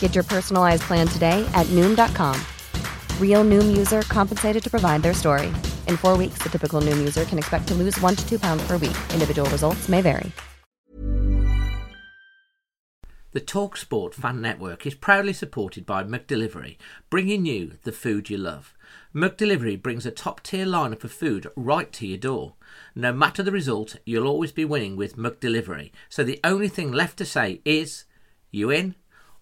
Get your personalized plan today at Noom.com. Real Noom user compensated to provide their story. In four weeks, the typical Noom user can expect to lose one to two pounds per week. Individual results may vary. The TalkSport Fan Network is proudly supported by McDelivery, bringing you the food you love. McDelivery brings a top tier lineup of food right to your door. No matter the result, you'll always be winning with McDelivery. So the only thing left to say is, you in?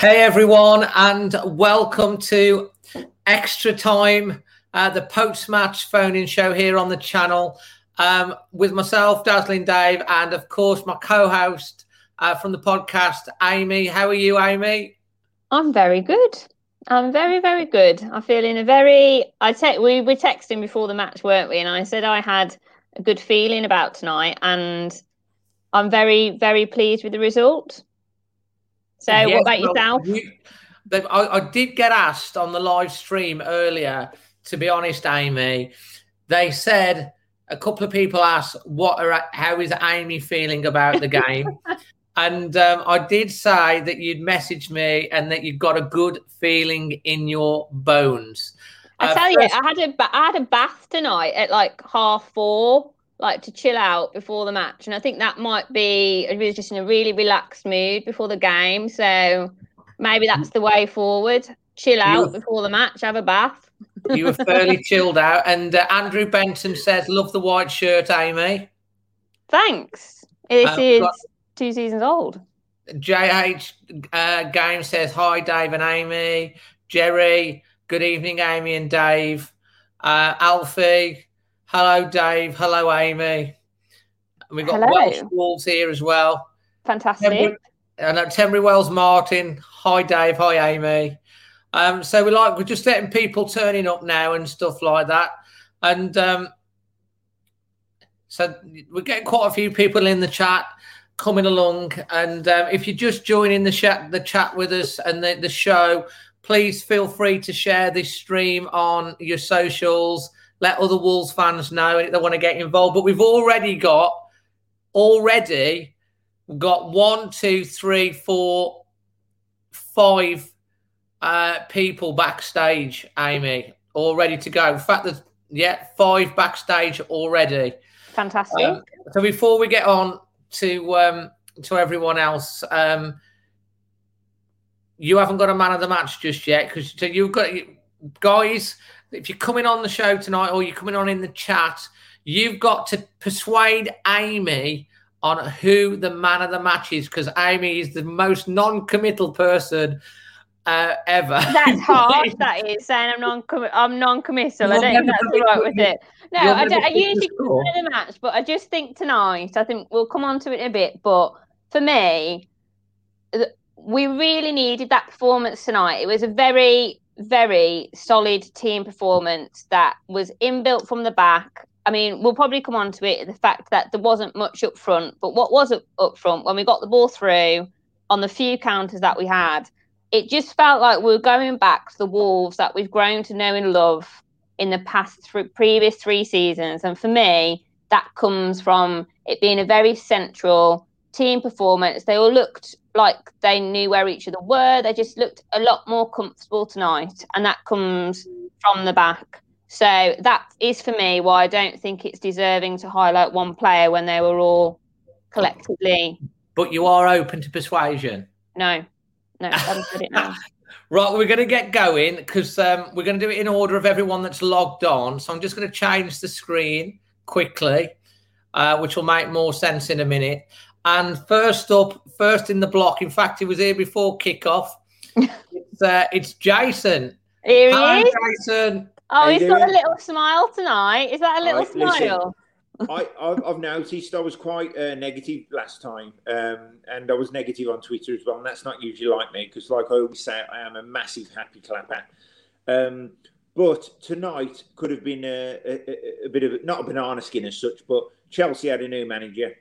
Hey everyone, and welcome to Extra Time, uh, the post-match phone-in show here on the channel, um, with myself, Dazzling Dave, and of course my co-host uh, from the podcast, Amy. How are you, Amy? I'm very good. I'm very, very good. I'm feeling a very. I te- we were texting before the match, weren't we? And I said I had a good feeling about tonight, and I'm very, very pleased with the result. So, Yeah, what about yourself? you- I, I did get asked on the live stream earlier. To be honest, Amy, they said a couple of people asked, "What are how is Amy feeling about the game?" and um, I did say that you'd messaged me and that you've got a good feeling in your bones. I Uh, tell you, I had a I had a bath tonight at like half four, like to chill out before the match, and I think that might be I was just in a really relaxed mood before the game, so maybe that's the way forward. Chill out before the match, have a bath. you were fairly chilled out. And uh, Andrew Benson says, "Love the white shirt, Amy." Thanks. This Uh, is two seasons old. JH uh, Game says, Hi, Dave and Amy. Jerry, good evening, Amy and Dave. Uh, Alfie, hello, Dave. Hello, Amy. And we've got Hello. Welsh Wolves here as well. Fantastic. And uh, Tenbury Wells Martin. Hi, Dave. Hi, Amy. Um, so we're like we're just letting people turning up now and stuff like that. And um, so we're getting quite a few people in the chat coming along. And um, if you're just joining the chat, the chat with us and the, the show, please feel free to share this stream on your socials. Let other Wolves fans know if they want to get involved. But we've already got already got one, two, three, four, five uh, people backstage. Amy, all ready to go. In fact, there's yeah, five backstage already. Fantastic. Um, so before we get on to um, to everyone else, um, you haven't got a man of the match just yet because so you've got guys. If you're coming on the show tonight or you're coming on in the chat, you've got to persuade Amy on who the man of the match is because Amy is the most non-committal person uh, ever. That's harsh. that is saying I'm non I'm non-committal. I You're don't think that's right with it. No, I, don't, I usually the match, but I just think tonight. I think we'll come on to it in a bit. But for me, we really needed that performance tonight. It was a very, very solid team performance that was inbuilt from the back. I mean, we'll probably come on to it. The fact that there wasn't much up front, but what was up, front when we got the ball through on the few counters that we had, it just felt like we were going back to the Wolves that we've grown to know and love in the past three, previous three seasons. And for me, that comes from it being a very central team performance. They all looked like they knew where each other were. They just looked a lot more comfortable tonight. And that comes from the back. So that is for me why I don't think it's deserving to highlight one player when they were all collectively. But you are open to persuasion. No, no, I haven't said it now. Right, we're going to get going because um, we're going to do it in order of everyone that's logged on. So I'm just going to change the screen quickly, uh, which will make more sense in a minute. And first up, first in the block, in fact, he was here before kickoff. it's, uh, it's Jason. Here he Hi, is. Jason. Oh, How you he's got a little smile tonight. Is that a little Right, listen. smile? I, I've, I've noticed I was quite uh, negative last time, um, and I was negative on Twitter as well. And that's not usually like me because, like I always say, I am a massive happy clapper. Um, but tonight could have been a, a, a bit of a, not a banana skin as such, but Chelsea had a new manager.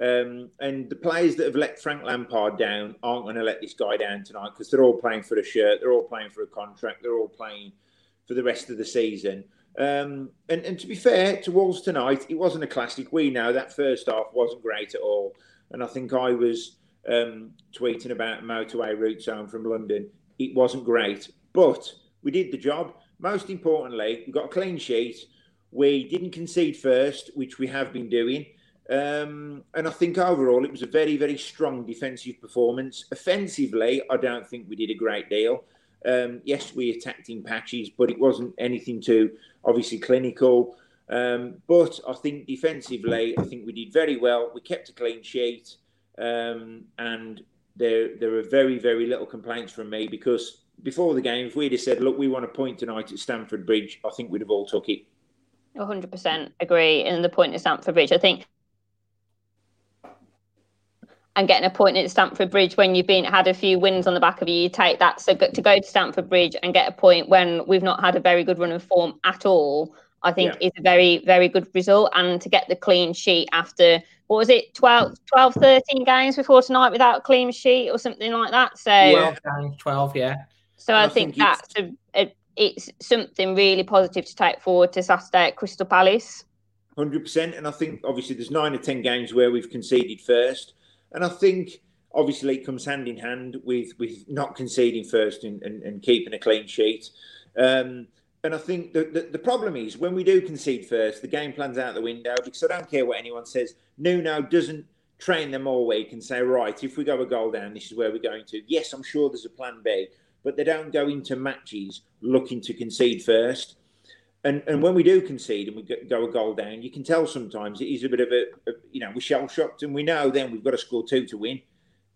Um, and the players that have let Frank Lampard down aren't going to let this guy down tonight because they're all playing for a shirt, they're all playing for a contract, they're all playing for the rest of the season. Um, and, and to be fair to Wolves tonight, it wasn't a classic. We know that first half wasn't great at all. And I think I was um, tweeting about motorway routes home from London. It wasn't great, but we did the job. Most importantly, we got a clean sheet. We didn't concede first, which we have been doing. Um, and I think overall it was a very, very strong defensive performance. Offensively, I don't think we did a great deal. Um, yes, we attacked in patches, but it wasn't anything too obviously clinical. Um, but I think defensively, I think we did very well. We kept a clean sheet, um, and there there are very very little complaints from me because before the game, if we'd have said, "Look, we want a point tonight at Stamford Bridge," I think we'd have all took it. 100% agree. And the point at Stamford Bridge, I think, and getting a point at Stamford Bridge when you've been had a few wins on the back of you, you take that. So to go to Stamford Bridge and get a point when we've not had a very good run of form at all, I think Yeah. is a very, very good result. And to get the clean sheet after, what was it, 12, 12 13 games before tonight without a clean sheet or something like that. So, Yeah. 12, games, 12, yeah. so I, I think, think that's a, a, it's something really positive to take forward to Saturday at Crystal Palace. Hundred percent, and I think obviously there's nine or ten games where we've conceded first, and I think obviously it comes hand in hand with with not conceding first and, and, and keeping a clean sheet. Um, and I think the, the, the problem is when we do concede first, the game plan's out the window because I don't care what anyone says. Nuno doesn't train them all week and say, right, if we go a goal down, this is where we're going to. Yes, I'm sure there's a plan B, but they don't go into matches looking to concede first. And, and when we do concede and we go- a goal down, you can tell sometimes it is a bit of a, a you know, we're shell shocked and we know then we've got to score two to win.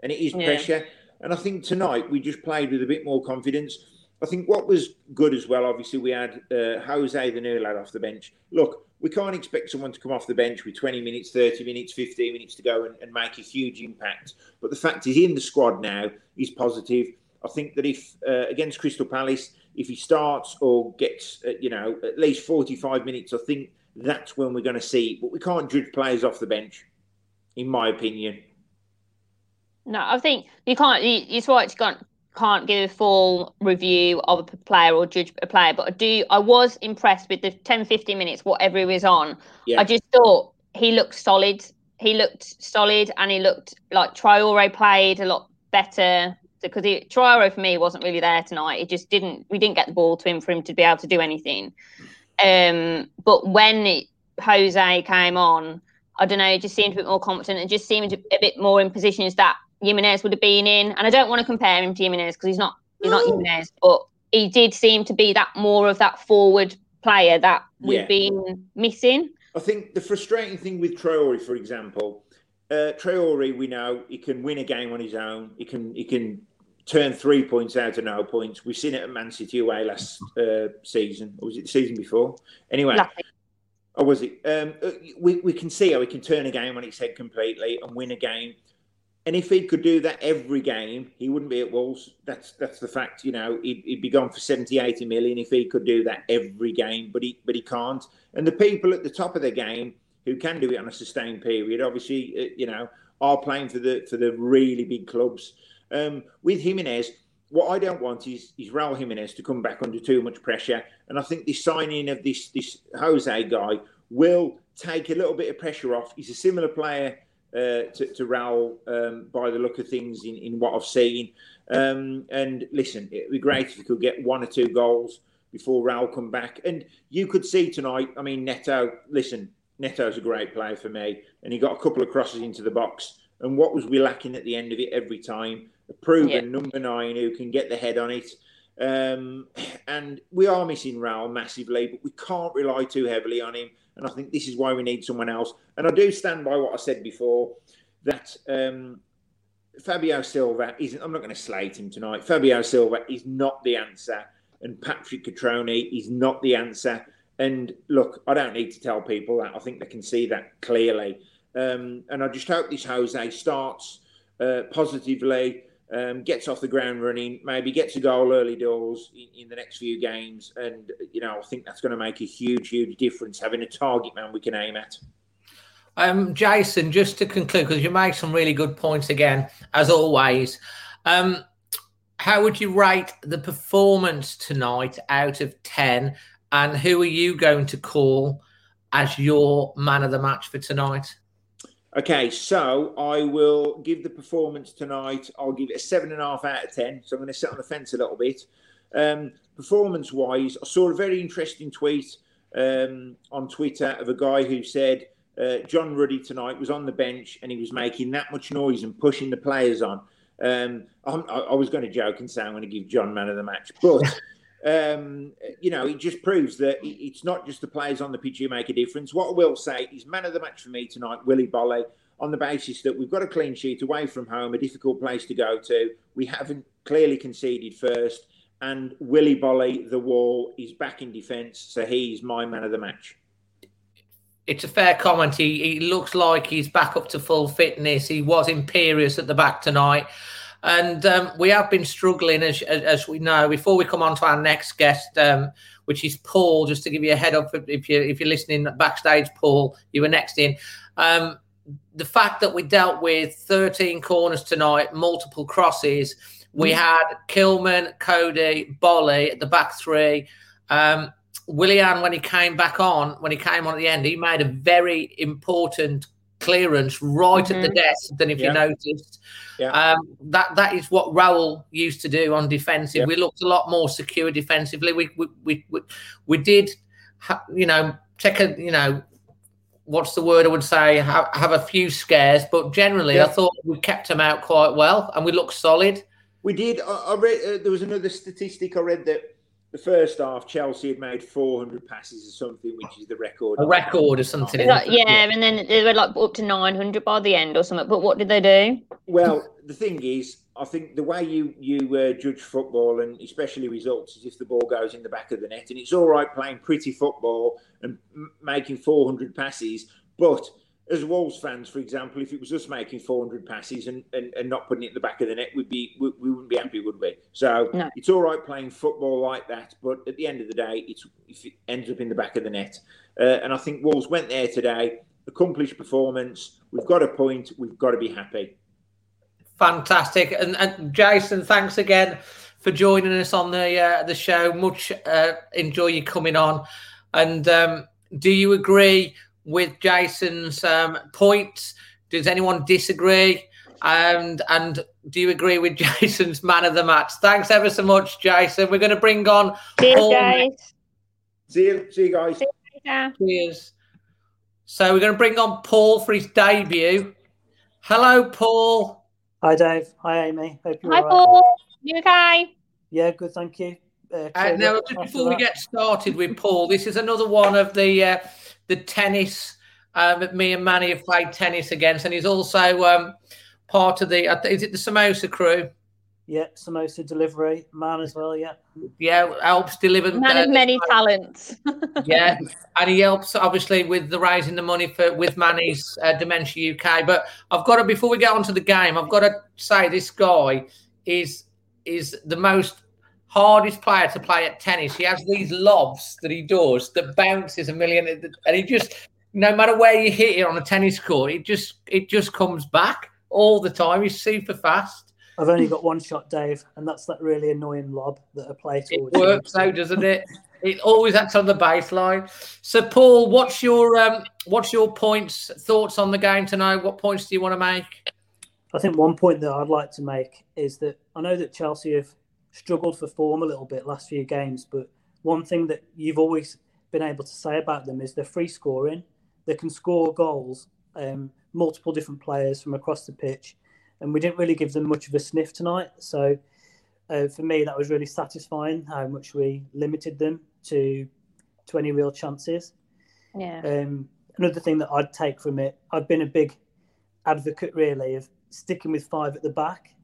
And it is Yeah. pressure. And I think tonight we just played with a bit more confidence. I think what was good as well, obviously, we had uh, Jose, the new lad, off the bench. Look, we can't expect someone to come off the bench with 20 minutes, 30 minutes, 15 minutes to go and, and make a huge impact. But the fact he's in the squad now is positive. I think that if uh, against Crystal Palace, if he starts or gets, uh, you know, at least 45 minutes, I think that's when we're going to see. But we can't judge players off the bench, in my opinion. No, I think you can't. You, it's right. You can't can't give a full review of a player or judge a player, but I do. I was impressed with the 10, 15 minutes, whatever he was on. Yeah. I just thought he looked solid. He looked solid, and he looked like Traore played a lot better because Traore for me wasn't really there tonight. He just didn't. We didn't get the ball to him for him to be able to do anything. Um, but when it, Jose came on, I don't know, he just seemed a bit more confident and just seemed a bit more in positions that Jimenez would have been in. And I don't want to compare him to Jimenez because he's not he's not Jimenez, but he did seem to be that more of that forward player that we've Yeah. been missing. I think the frustrating thing with Traore, for example, uh, Traore, we know he can win a game on his own. He can he can turn three points out of no points. We've seen it at Man City away last uh, season, or was it the season before? Anyway, week. or was it? Um, uh, we we can see how he can turn a game on its head completely and win a game. And if he could do that every game, he wouldn't be at Wolves. That's that's the fact. You know, he'd, he'd be gone for 70, 80 million if he could do that every game, but he but he can't. And the people at the top of the game who can do it on a sustained period, obviously, uh, you know, are playing for the for the really big clubs. Um, with Jimenez, what I don't want is is Raul Jimenez to come back under too much pressure. And I think the signing of this this Jose guy will take a little bit of pressure off. He's a similar player uh, to, to Raul um, by the look of things in, in what I've seen. Um, and listen, it'd be great if we could get one or two goals before Raul come back. And you could see tonight. I mean, Neto. Listen, Neto's a great player for me, and he got a couple of crosses into the box. And what was we lacking at the end of it every time? A proven Yeah. number nine who can get the head on it. Um, and we are missing Raul massively, but we can't rely too heavily on him. And I think this is why we need someone else. And I do stand by what I said before that um, Fabio Silva isn't. I'm not going to slate him tonight. Fabio Silva is not the answer, and Patrick Cutrone is not the answer. And look, I don't need to tell people that. I think they can see that clearly. Um, and I just hope this Jose starts uh, positively um, gets off the ground running, maybe gets a goal early doors in, in, the next few games. And, you know, I think that's going to make a huge, huge difference having a target man we can aim at. Um, Jason, just to conclude, because you make some really good points again, as always. Um, how would you rate the performance tonight out of 10? And who are you going to call as your man of the match for tonight? Okay, so I will give the performance tonight. I'll give it a seven and a half out of ten. So I'm going to sit on the fence a little bit. Um, performance wise, I saw a very interesting tweet um, on Twitter of a guy who said uh, John Ruddy tonight was on the bench and he was making that much noise and pushing the players on. Um, I, I was going to joke and say I'm going to give John man of the match, but um, you know, it just proves that it's not just the players on the pitch who make a difference. What I will say is, man of the match for me tonight, Willy Boly, on the basis that we've got a clean sheet away from home, a difficult place to go to. We haven't clearly conceded first, and Willy Boly, the wall, is back in defence, so he's my man of the match. It's a fair comment. He, he looks like he's back up to full fitness. He was imperious at the back tonight. And um, we have been struggling, as, as we know. Before we come on to our next guest, um, which is Paul, just to give you a head up if you if you're listening backstage, Paul, you were next in. Um, the fact that we dealt with 13 corners tonight, multiple crosses, we mm. had Kilman, Cody, Boly at the back three. Um, Willian, when he came back on, when he came on at the end, he made a very important clearance right mm-hmm. at the mm-hmm. desk. Then, if yeah. you noticed, yeah. um, that that is what Raul used to do on defensive. Yeah. We looked a lot more secure defensively. We we we we, we did, ha- you know, take a you know. What's the word I would say? Have, have a few scares, but generally, I thought we kept them out quite well, and we looked solid. We did. I, I read uh, there was another statistic I read that the first half, Chelsea had made 400 passes or something, which is the record. A record or something. Like, yeah, and then they were like up to 900 by the end or something. But what did they do? Well, the thing is, I think the way you you uh, judge football and especially results is if the ball goes in the back of the net, and it's all right playing pretty football and m- making 400 passes, but as Wolves fans, for example, if it was us making 400 passes and, and, and not putting it in the back of the net, we'd be we, we wouldn't be happy, would we? So no. it's all right playing football like that, but at the end of the day, it's if it ends up in the back of the net. Uh, and I think Wolves went there today, accomplished performance. We've got a point. We've got to be happy. Fantastic, and, and Jason, thanks again for joining us on the uh, the show. Much uh, enjoy you coming on. And um, do you agree? With Jason's um, points? Does anyone disagree? And and do you agree with Jason's man of the match? Thanks ever so much, Jason. We're going to bring on Cheers, Paul. Guys. See you, see you guys. Cheers. So we're going to bring on Paul for his debut. Hello, Paul. Hi, Dave. Hi, Amy. Hope you're Hi, right. Paul. You okay? Yeah, good. Thank you. Uh, uh, now, just before we get started with Paul, this is another one of the uh, the tennis um, that me and Manny have played tennis against, and he's also um, part of the. Is it the Samosa crew? Yeah, Samosa delivery man as well. Yeah, yeah, helps deliver. Man uh, of many talents. yeah, and he helps obviously with the raising the money for with Manny's uh, Dementia UK. But I've got to before we get onto the game, I've got to say this guy is is the most hardest player to play at tennis. He has these lobs that he does that bounces a million, and he just no matter where you hit it on a tennis court, it just it just comes back all the time. He's super fast. I've only got one shot, Dave, and that's that really annoying lob that I play towards. It works though, doesn't it? It always acts on the baseline. So, Paul, what's your um, what's your points, thoughts on the game tonight? What points do you want to make? I think one point that I'd like to make is that I know that Chelsea have struggled for form a little bit last few games. But one thing that you've always been able to say about them is they're free scoring. They can score goals, um, multiple different players from across the pitch, and we didn't really give them much of a sniff tonight. So uh, for me, that was really satisfying how much we limited them to to any real chances. Yeah. Um, another thing that I'd take from it, I've been a big advocate really of sticking with five at the back.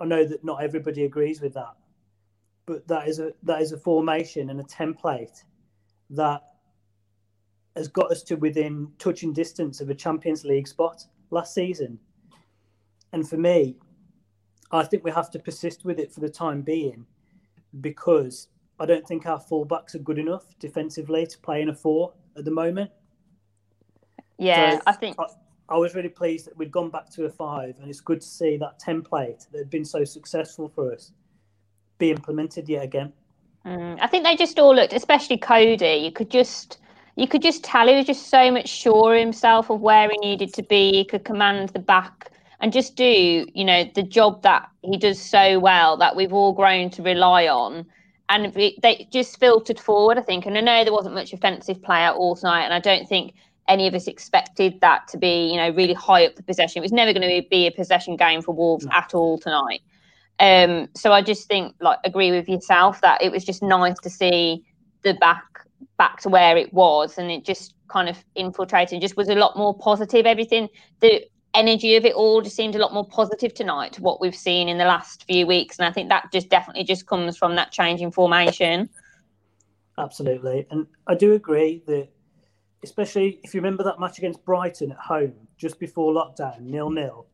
I know that not everybody agrees with that, but that is a that is a formation and a template that has got us to within touching distance of a Champions League spot last season. And for me, I think we have to persist with it for the time being because I don't think our fullbacks are good enough defensively to play in a four at the moment. Yeah, So I think I, I was really pleased that we'd gone back to a five, and it's good to see that template that had been so successful for us be implemented yet again. Mm, I think they just all looked, especially Cody. You could just you could just tell he was just so much sure of himself of where he needed to be. He could command the back and just do, you know, the job that he does so well that we've all grown to rely on. And they just filtered forward, I think. And I know there wasn't much offensive play out all tonight, and I don't think any of us expected that to be, you know, really high up the possession. It was never going to be a possession game for Wolves at all tonight. Um, so I just think, like, agree with yourself that it was just nice to see the back back to where it was, and it just kind of infiltrated. Just was a lot more positive. Everything, the energy of it all, just seemed a lot more positive tonight to what we've seen in the last few weeks, and I think that just definitely just comes from that change in formation. Absolutely. And I do agree that, especially if you remember that match against Brighton at home just before lockdown, nil nil.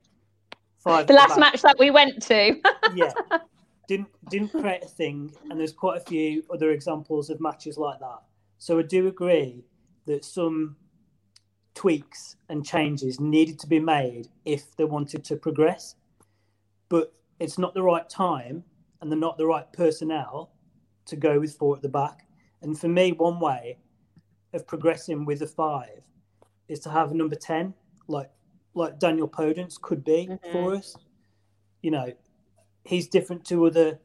Five The last back. match that we went to, yeah, didn't didn't create a thing, and there's quite a few other examples of matches like that. So I do agree that some tweaks and changes needed to be made if they wanted to progress, but it's not the right time, and they're not the right personnel to go with four at the back. And for me, one way of progressing with a five is to have a number ten, like like Daniel Podence could be for us. You know, he's different to other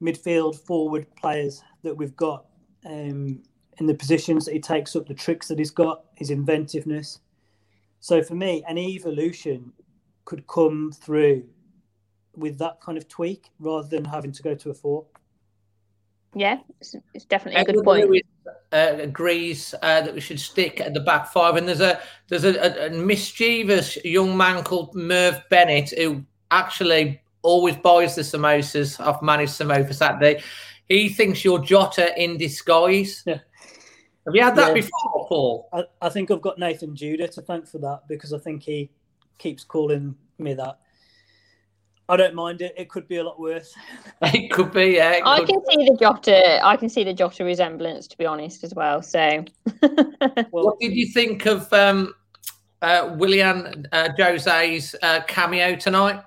midfield forward players that we've got um, in the positions that he takes up, the tricks that he's got, his inventiveness. So for me, any evolution could come through with that kind of tweak rather than having to go to a four. Yeah, it's, it's definitely a good Edward point. Lewis, uh, agrees uh, that we should stick at the back five, and there's a there's a, a, a mischievous young man called Merv Bennett who actually always buys the samosas off Manny's Samosa Saturday. He thinks you're Jota in disguise. Yeah. Have you had that Yeah. before, Paul? I, I think I've got Nathan Judah to thank for that because I think he keeps calling me that. I don't mind it. It could be a lot worse. It could be, yeah. it I can see the Jota. I can see the Jota resemblance, to be honest, as well. So, Well, What did you think of um, uh, Willian uh, Jose's uh, cameo tonight?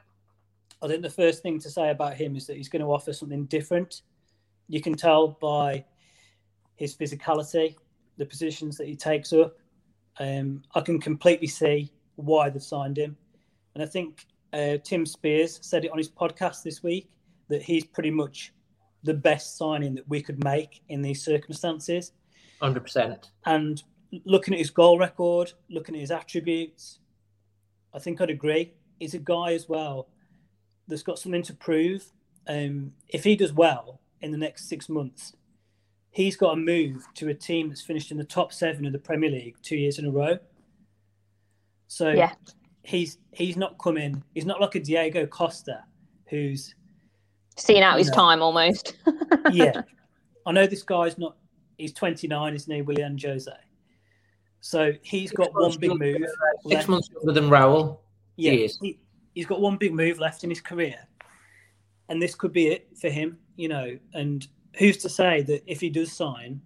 I think the first thing to say about him is that he's going to offer something different. You can tell by his physicality, the positions that he takes up. Um, I can completely see why they've signed him. And I think uh, Tim Spiers said it on his podcast this week that he's pretty much the best signing that we could make in these circumstances. Hundred percent. And looking at his goal record, looking at his attributes, I think I'd agree. He's a guy as well that's got something to prove. Um, if he does well in the next six months, he's got to move to a team that's finished in the top seven of the Premier League two years in a row. So Yeah. He's he's not coming. He's not like a Diego Costa, who's seeing out his No. time almost. yeah. I know this guy's not. He's 29, isn't he, Willian Jose? So he's got one big move. Six left. months younger than Raul. Yeah, He is. he, he's got one big move left in his career, and this could be it for him. You know, and who's to say that if he does sign,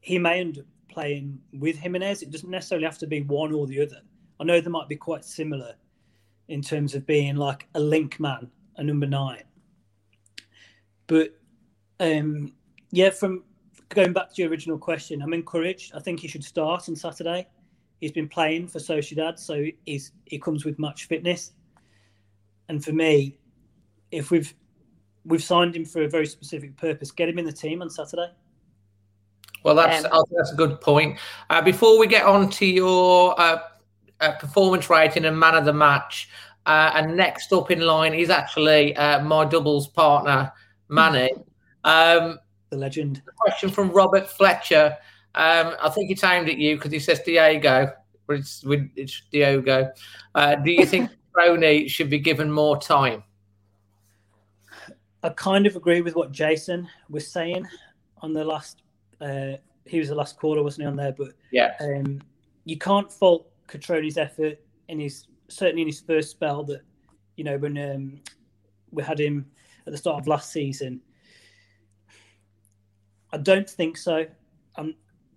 he may end up playing with Jimenez. It doesn't necessarily have to be one or the other. I know they might be quite similar in terms of being like a link man, a number nine. But um, yeah, from going back to your original question, I'm encouraged. I think he should start on Saturday. He's been playing for Sociedad, so he's he comes with much fitness. And for me, if we've we've signed him for a very specific purpose, get him in the team on Saturday. Well, that's Um, I think that's a good point. Uh, before we get on to your uh, uh, performance rating and man of the match, Uh, and next up in line is actually uh, my doubles partner, Manny. Um, the legend. question from Robert Fletcher. Um, I think it's aimed at you because he says Diego, but it's, it's Diogo. Uh, do you think Cutrone should be given more time? I kind of agree with what Jason was saying on the last. Uh, he was the last caller, wasn't he, on there? But yeah, um, you can't fault Cutrone's effort in his certainly in his first spell. That you know when um, we had him at the start of last season. I don't think so.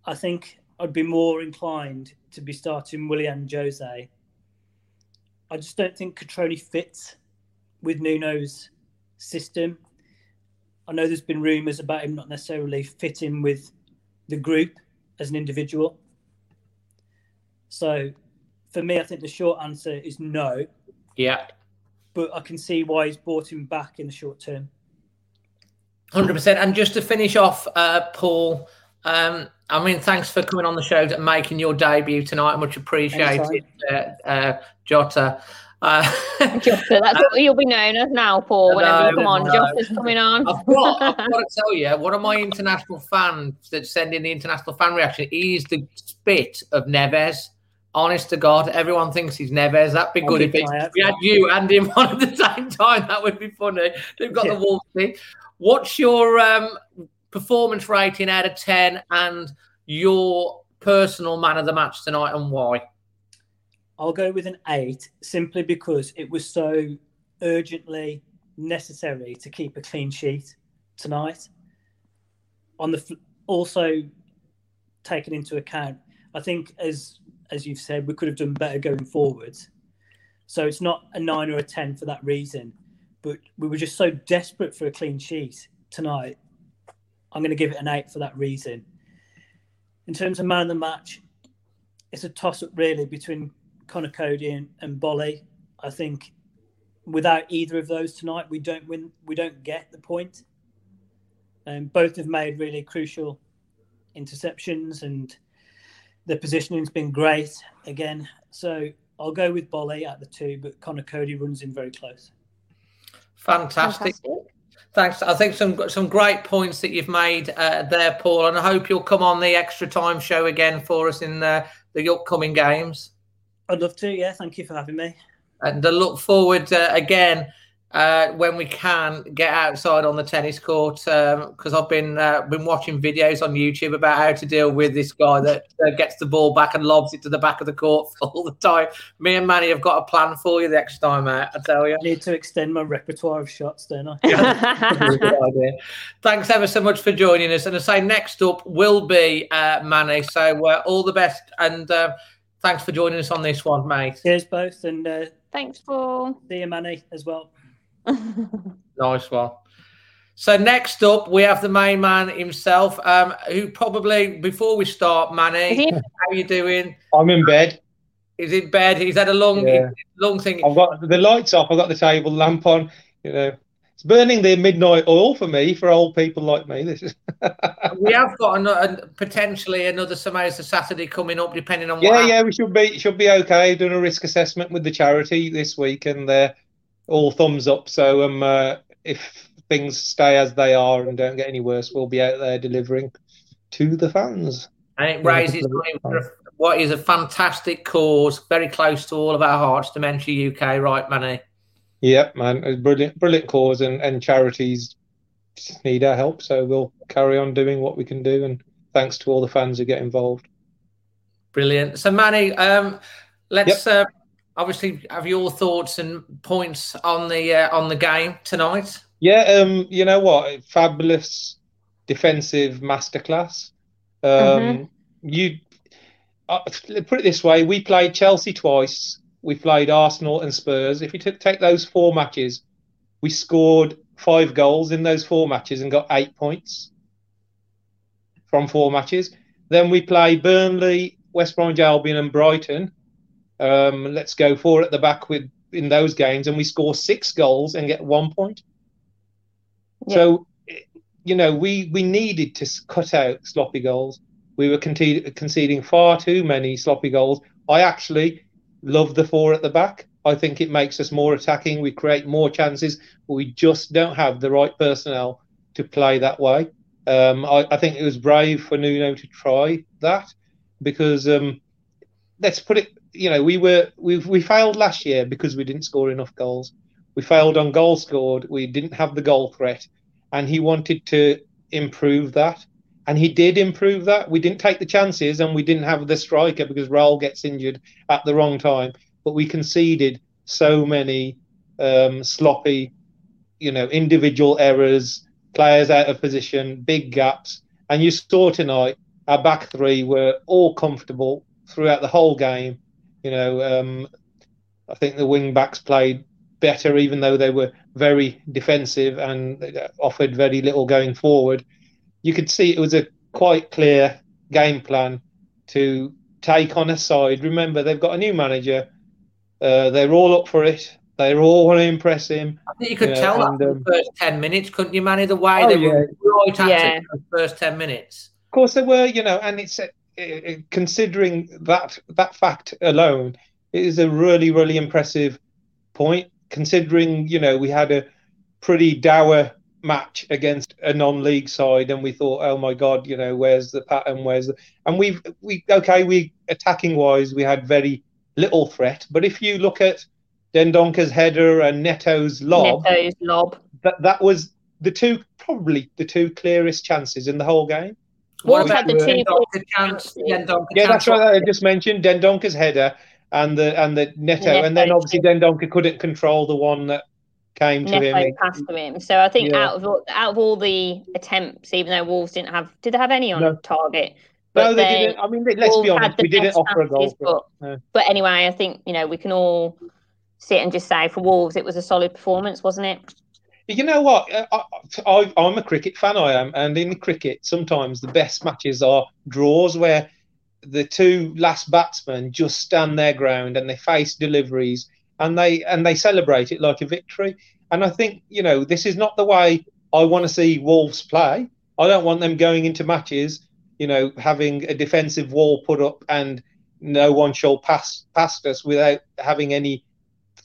I think I'd be more inclined to be starting Willian Jose. I just don't think Cutrone fits with Nuno's system. I know there's been rumours about him not necessarily fitting with the group as an individual. So for me, I think the short answer is no. Yeah. But I can see why he's brought him back in the short term. 100%. And just to finish off, uh, Paul, um, I mean, thanks for coming on the show and making your debut tonight. Much appreciated, uh, uh, Jota. Uh, Jota, that's what you'll be known as now, Paul. Whenever no, you come on, no. Jota's coming on. I've got, I've got to tell you, one of my international fans that send in the international fan reaction is the spit of Neves. Honest to God, everyone thinks he's Neves. That'd be good if it, we had you and him on at the same time. That would be funny. They've got yeah. the Wolves thing. What's your um, performance rating out of 10 and your personal man of the match tonight and why? I'll go with an eight simply because it was so urgently necessary to keep a clean sheet tonight. On the also taken into account, I think as as you've said, we could have done better going forwards. So it's not a nine or a ten for that reason, but we were just so desperate for a clean sheet tonight. I'm going to give it an eight for that reason. In terms of man of the match, it's a toss up really between Conor Cody and, and Boly. I think without either of those tonight, we don't win. We don't get the point. Um, both have made really crucial interceptions, and the positioning's been great again. So I'll go with Boly at the two, but Conor Cody runs in very close. Fantastic. Fantastic. Thanks. I think some some great points that you've made uh, there, Paul, and I hope you'll come on the extra time show again for us in the, the upcoming games. I'd love to. Yeah, thank you for having me. And I look forward uh, again uh, when we can get outside on the tennis court because um, I've been uh, been watching videos on YouTube about how to deal with this guy that uh, gets the ball back and lobs it to the back of the court all the time. Me and Manny have got a plan for you the next time out. I tell you, I need to extend my repertoire of shots, don't I? Yeah. Thanks ever so much for joining us. And I say next up will be uh, Manny. So uh, all the best and uh, thanks for joining us on this one, mate. Cheers, both, and thanks, Paul. See you, Manny, as well nice one. So next up, we have the main man himself, um, who probably before we start, Manny, how are you doing? I'm in bed. He's in bed. He's had a long, yeah. long thing. I've got the lights off. I've got the table lamp on. You know, it's burning the midnight oil for me, for old people like me. This is. we have got another, potentially another Samosa Saturday coming up, depending on. Yeah, yeah, we should be should be okay. Doing a risk assessment with the charity this week, and uh, all thumbs up. So um, uh, if things stay as they are and don't get any worse, we'll be out there delivering to the fans. And it raises money what is a fantastic cause, very close to all of our hearts, Dementia UK, right, Manny? Yep, man, it's brilliant, brilliant cause, and, and charities need our help, so we'll carry on doing what we can do, and thanks to all the fans who get involved. Brilliant. So, Manny, um, let's yep. uh, obviously have your thoughts and points on the uh, on the game tonight. Yeah, um, you know what? Fabulous defensive masterclass. Um, mm-hmm. You uh, put it this way: we played Chelsea twice. We played Arsenal and Spurs. If you t- take those four matches, we scored five goals in those four matches and got eight points from four matches. Then we play Burnley, West Bromwich Albion, and Brighton um, let's go four at the back with in those games, and we score six goals and get one point. Yeah. So, you know, we we needed to cut out sloppy goals. We were conceding far too many sloppy goals. I actually love the four at the back. I think it makes us more attacking. We create more chances, but we just don't have the right personnel to play that way. Um, I, I, think it was brave for Nuno to try that because um, let's put it, you know, we were we we failed last year because we didn't score enough goals. We failed on goal scored. We didn't have the goal threat, and he wanted to improve that, and he did improve that. We didn't take the chances, and we didn't have the striker because Raul gets injured at the wrong time. But we conceded so many um, sloppy, you know, individual errors players out of position, big gaps. And you saw tonight our back three were all comfortable throughout the whole game. You know, um, I think the wing backs played better, even though they were very defensive and offered very little going forward. You could see it was a quite clear game plan to take on a side. Remember, they've got a new manager. Uh, they're all up for it. They all want to impress him. I think you could you know, tell and, that um, the first ten minutes, couldn't you, Manny? The way oh, they yeah. were right at yeah. it the first ten minutes. Of course, they were. You know, and it's uh, considering that that fact alone, it is a really, really impressive point. Considering you know we had a pretty dour match against a non-league side, and we thought, oh my god, you know, where's the pattern? Where's the? And we've we okay, we attacking wise, we had very little threat. But if you look at Dendoncker's header and Neto's lob. Neto's lob. That that was the two probably the two clearest chances in the whole game. Wolves had the two chance. yeah, that's right. I just mentioned Dendoncker's header and the and the Neto, Neto and then obviously Dendoncker couldn't control the one that came to Neto him. passed to him. So I think yeah. out of out of all the attempts, even though Wolves didn't have, did they have any on no. target? But no, they, they didn't. I mean, let's be honest, we didn't offer a goal. But, yeah. but anyway, I think you know we can all sit and just say for Wolves, it was a solid performance, wasn't it? You know what? Uh, I, am a cricket fan, I am, and in cricket, sometimes the best matches are draws where the two last batsmen just stand their ground and they face deliveries and they and they celebrate it like a victory. And I think you know this is not the way I want to see Wolves play. I don't want them going into matches, you know, having a defensive wall put up and no one shall pass past us without having any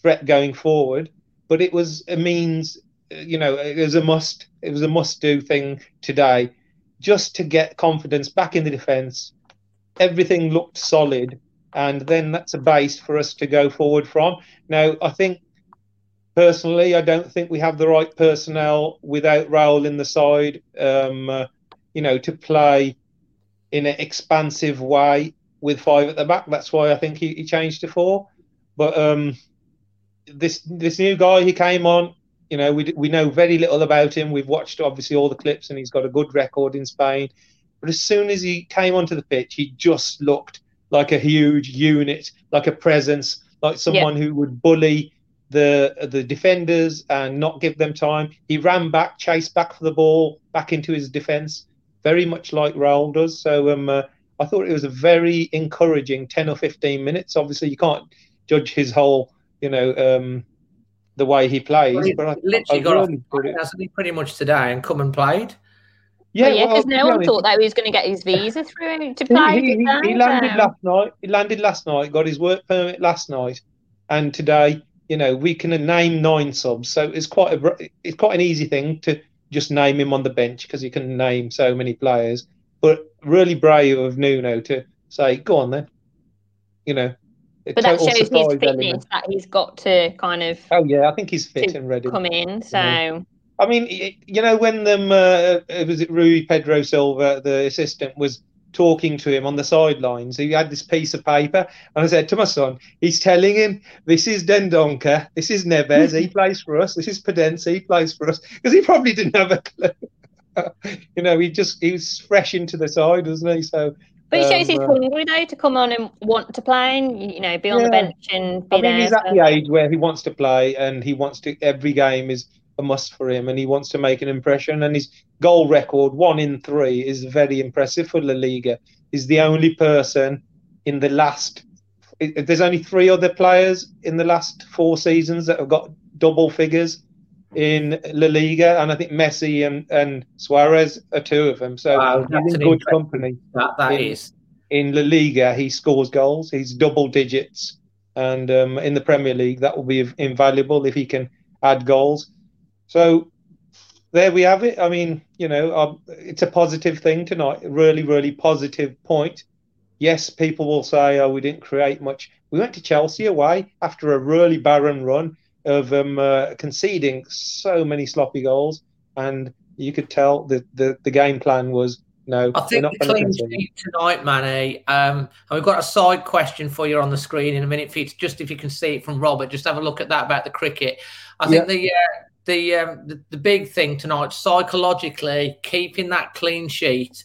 threat going forward. But it was a means, you know, it was a must. It was a must-do thing today, just to get confidence back in the defence. Everything looked solid, and then that's a base for us to go forward from. Now, I think personally, I don't think we have the right personnel without Raul in the side. Um, uh, you know, to play in an expansive way with five at the back. That's why I think he, he changed to four. But um, this this new guy he came on. You know, we we know very little about him. We've watched obviously all the clips, and he's got a good record in Spain. But as soon as he came onto the pitch, he just looked like a huge unit, like a presence, like someone yeah. who would bully the the defenders and not give them time. He ran back, chased back for the ball, back into his defence, very much like Raul does. So um, uh, I thought it was a very encouraging ten or fifteen minutes. Obviously, you can't judge his whole you know, um, the way he plays. Well, he but I, literally I got really off, hasn't he, pretty much today and come and played. Yeah, yeah, because well, no one thought that he was going to get his visa through to play. He, he, he landed last night. He landed last night. Got his work permit last night, and today, you know, we can name nine subs. So it's quite a it's quite an easy thing to just name him on the bench because you can name so many players. But really brave of Nuno to say, "Go on then," you know, but that shows his fitness element. that he's got to kind of. Oh yeah, I think he's fit and ready. Come in, so. Yeah. I mean, you know, when them uh, was it Rui Pedro Silva, the assistant, was talking to him on the sidelines. He had this piece of paper, and I said to my son, "He's telling him this is Dendoncker, this is Neves, he plays for us. This is Podence, he plays for us," because he probably didn't have a clue. you know, he just he was fresh into the side, wasn't he? So but it shows um, he's uh, hungry though to come on and want to play and you know be on yeah. the bench and be I mean, there. He's at the age where he wants to play and he wants to. Every game is a must for him, and he wants to make an impression. And his goal record, one in three, is very impressive for La Liga. He's the only person in the last. There's only three other players in the last four seasons that have got double figures in La Liga, and I think Messi and, and Suarez are two of them. So wow, he's in good company. That, that in, is. in, La Liga, he scores goals. He's double digits, and um, in the Premier League that will be invaluable if he can add goals. So there we have it. I mean, you know, um, it's a positive thing tonight. Really, really positive point. Yes, people will say, "Oh, we didn't create much." We went to Chelsea away after a really barren run of um, uh, conceding so many sloppy goals, and you could tell that the, the game plan was no. I think the clean sheet tonight, Manny. Um, and we've got a side question for you on the screen in a minute. For you to, just if you can see it from Robert, just have a look at that about the cricket. I think yeah. the, uh, the, um, the the big thing tonight, psychologically, keeping that clean sheet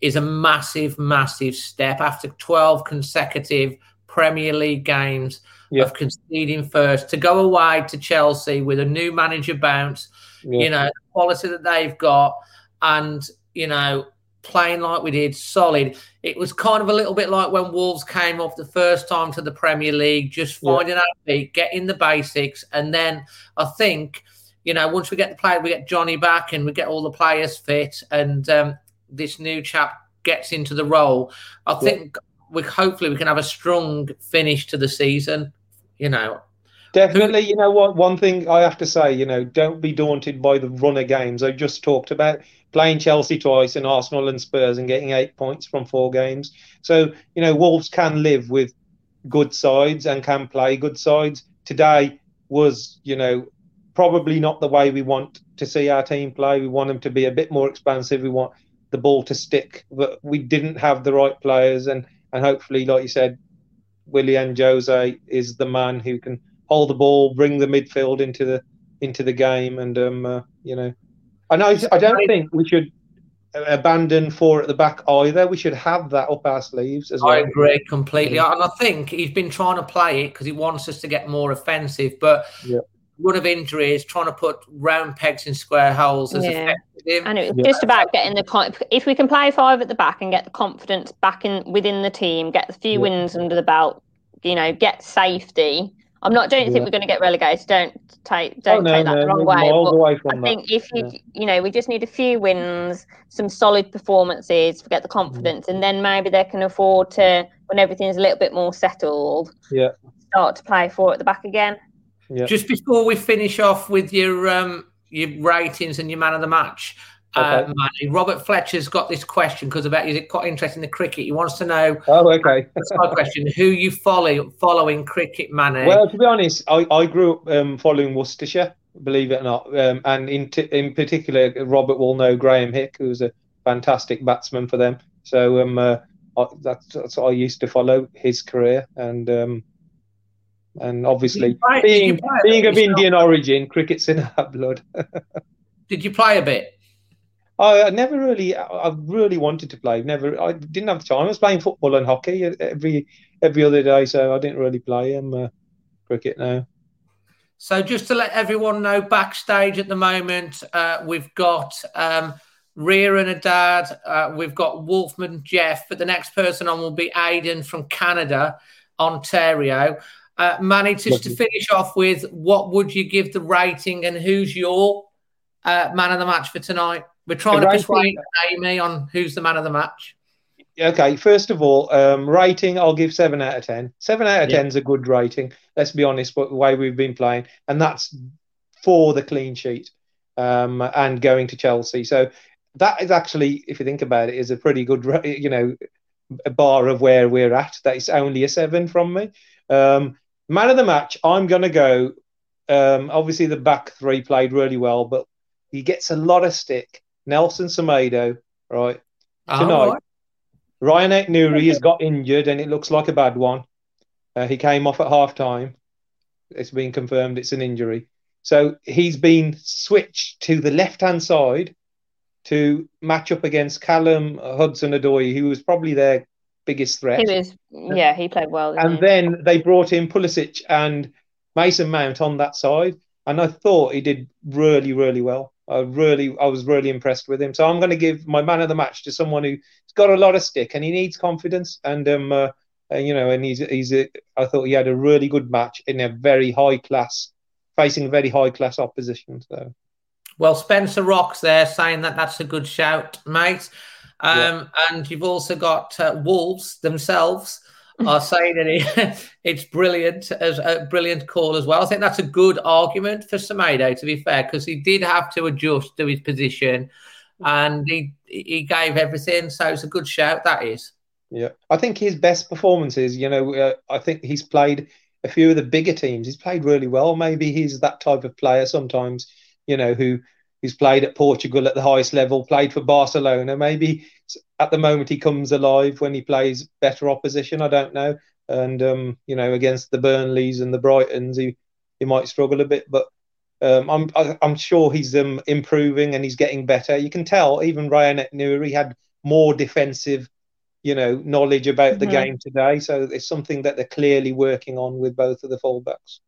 is a massive, massive step after twelve consecutive Premier League games yeah. of conceding first to go away to Chelsea with a new manager bounce. Yeah. You know, the quality that they've got, and you know, playing like we did, solid. It was kind of a little bit like when Wolves came off the first time to the Premier League, just finding yeah. our feet, getting the basics, and then I think, you know, once we get the player, we get Johnny back, and we get all the players fit, and um, this new chap gets into the role. I think we hopefully we can have a strong finish to the season. You know, Definitely, you know what? One thing I have to say, you know, don't be daunted by the runner games. I just talked about playing Chelsea twice and Arsenal and Spurs and getting eight points from four games. So, you know, Wolves can live with good sides and can play good sides. Today was, you know, probably not the way we want to see our team play. We want them to be a bit more expansive. We want the ball to stick, but we didn't have the right players. And, and hopefully, like you said, Willian Jose is the man who can hold the ball, bring the midfield into the into the game, and um, uh, you know, and I I don't think we should abandon four at the back either. We should have that up our sleeves as well. I agree completely, and I think he's been trying to play it because he wants us to get more offensive, but. Yeah. Run of injuries, trying to put round pegs in square holes as yeah. effective. And it's yeah. just about getting the if we can play five at the back and get the confidence back in within the team, get a few yeah. wins under the belt, you know, get safety I'm not. Don't think we're going to get relegated. Don't take. Don't oh, no, take that no, the wrong way. I think if you, yeah. you know, we just need a few wins, some solid performances, get the confidence, mm. and then maybe they can afford to, when everything's a little bit more settled, yeah, start to play four at the back again. Just before we finish off with your um your ratings and your man of the match, Okay. Uh, Robert Fletcher's got this question because about he's quite interested in the cricket. He wants to know. Oh, okay. That's my question: Who you follow following cricket, Manny? Well, to be honest, I, I grew up um, following Worcestershire, believe it or not, um, and in t- in particular, Robert will know Graeme Hick, who's a fantastic batsman for them. So um, uh, I, that's, that's I used to follow his career, and um, and obviously play, being being of Indian origin, cricket's in our blood. did you play a bit? I, never really, I really wanted to play. Never, I didn't have the time. I was playing football and hockey every every other day, so I didn't really play um, uh, cricket now. So just to let everyone know, backstage at the moment, uh, we've got um, Rhea and a dad. Uh, we've got Wolfman Jeff, but the next person on will be Aiden from Canada, Ontario. Uh, Manny, just to finish off with, what would you give the rating and who's your uh, man of the match for tonight? We're trying to persuade Amy on who's the man of the match. Okay, first of all, um, rating, I'll give seven out of ten. Seven out of ten is a good rating. Let's be honest, but the way we've been playing, and that's for the clean sheet um, and going to Chelsea. So that is actually, if you think about it, is a pretty good, you know, a bar of where we're at. That is only a seven from me. Um, man of the match, I'm going to go. Um, obviously, the back three played really well, but he gets a lot of stick. Nelson Semedo, right? Oh, Tonight, right. Rayan Aït-Nouri has got injured and it looks like a bad one. Uh, he came off at half time. It's been confirmed it's an injury. So he's been switched to the left hand side to match up against Callum Hudson Odoi, who was probably their biggest threat. He was, yeah, he played well. And he? then they brought in Pulisic and Mason Mount on that side. And I thought he did really, really well. I really, I was really impressed with him. So I'm going to give my man of the match to someone who's got a lot of stick and he needs confidence. And um, uh, uh, you know, and he's he's. A, I thought he had a really good match in a very high class, facing a very high class opposition. So. Well, Spencer Rocks there saying that that's a good shout, mate. Um, yeah. And you've also got uh, Wolves themselves are saying it, it's brilliant as a brilliant call as well. I think that's a good argument for Semedo, to be fair, because he did have to adjust to his position and he he gave everything. So it's a good shout. That is. Yeah, I think his best performances. You know, uh, I think he's played a few of the bigger teams. He's played really well. Maybe he's that type of player sometimes. You know, who who's played at Portugal at the highest level, played for Barcelona. Maybe at the moment he comes alive when he plays better opposition. I don't know. And um, you know, against the Burnleys and the Brightons, he he might struggle a bit, but um, I'm I, I'm sure he's um, improving and he's getting better. You can tell even Rayan Aït-Nouri had more defensive, you know, knowledge about mm-hmm. the game today. So it's something that they're clearly working on with both of the fullbacks.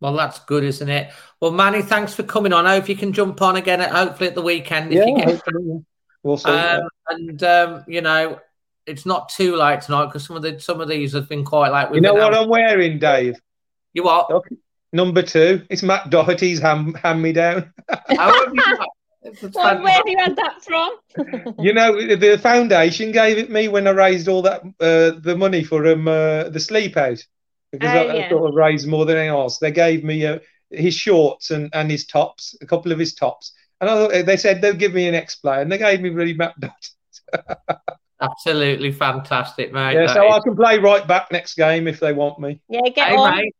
Well, that's good, isn't it? Well, Manny, thanks for coming on. I hope you can jump on again, at, hopefully at the weekend. If yeah, you get we'll see. Um, and um, you know, it's not too late tonight because some of the some of these have been quite late. You know what I'm wearing, Dave? You what? Okay. Number two, it's Matt Doherty's hand, hand me down. well, where have you had that from? you know, the foundation gave it me when I raised all that uh, the money for um, uh, the sleep out because uh, I, yeah. I, sort of raised more than anything else. They gave me uh, his shorts and, and his tops, a couple of his tops, and I thought they said they'll give me an X player, and they gave me really Matt Doherty. Absolutely fantastic, mate. Yeah, so is... I can play right back next game if they want me. Yeah, get hey, on. Mate,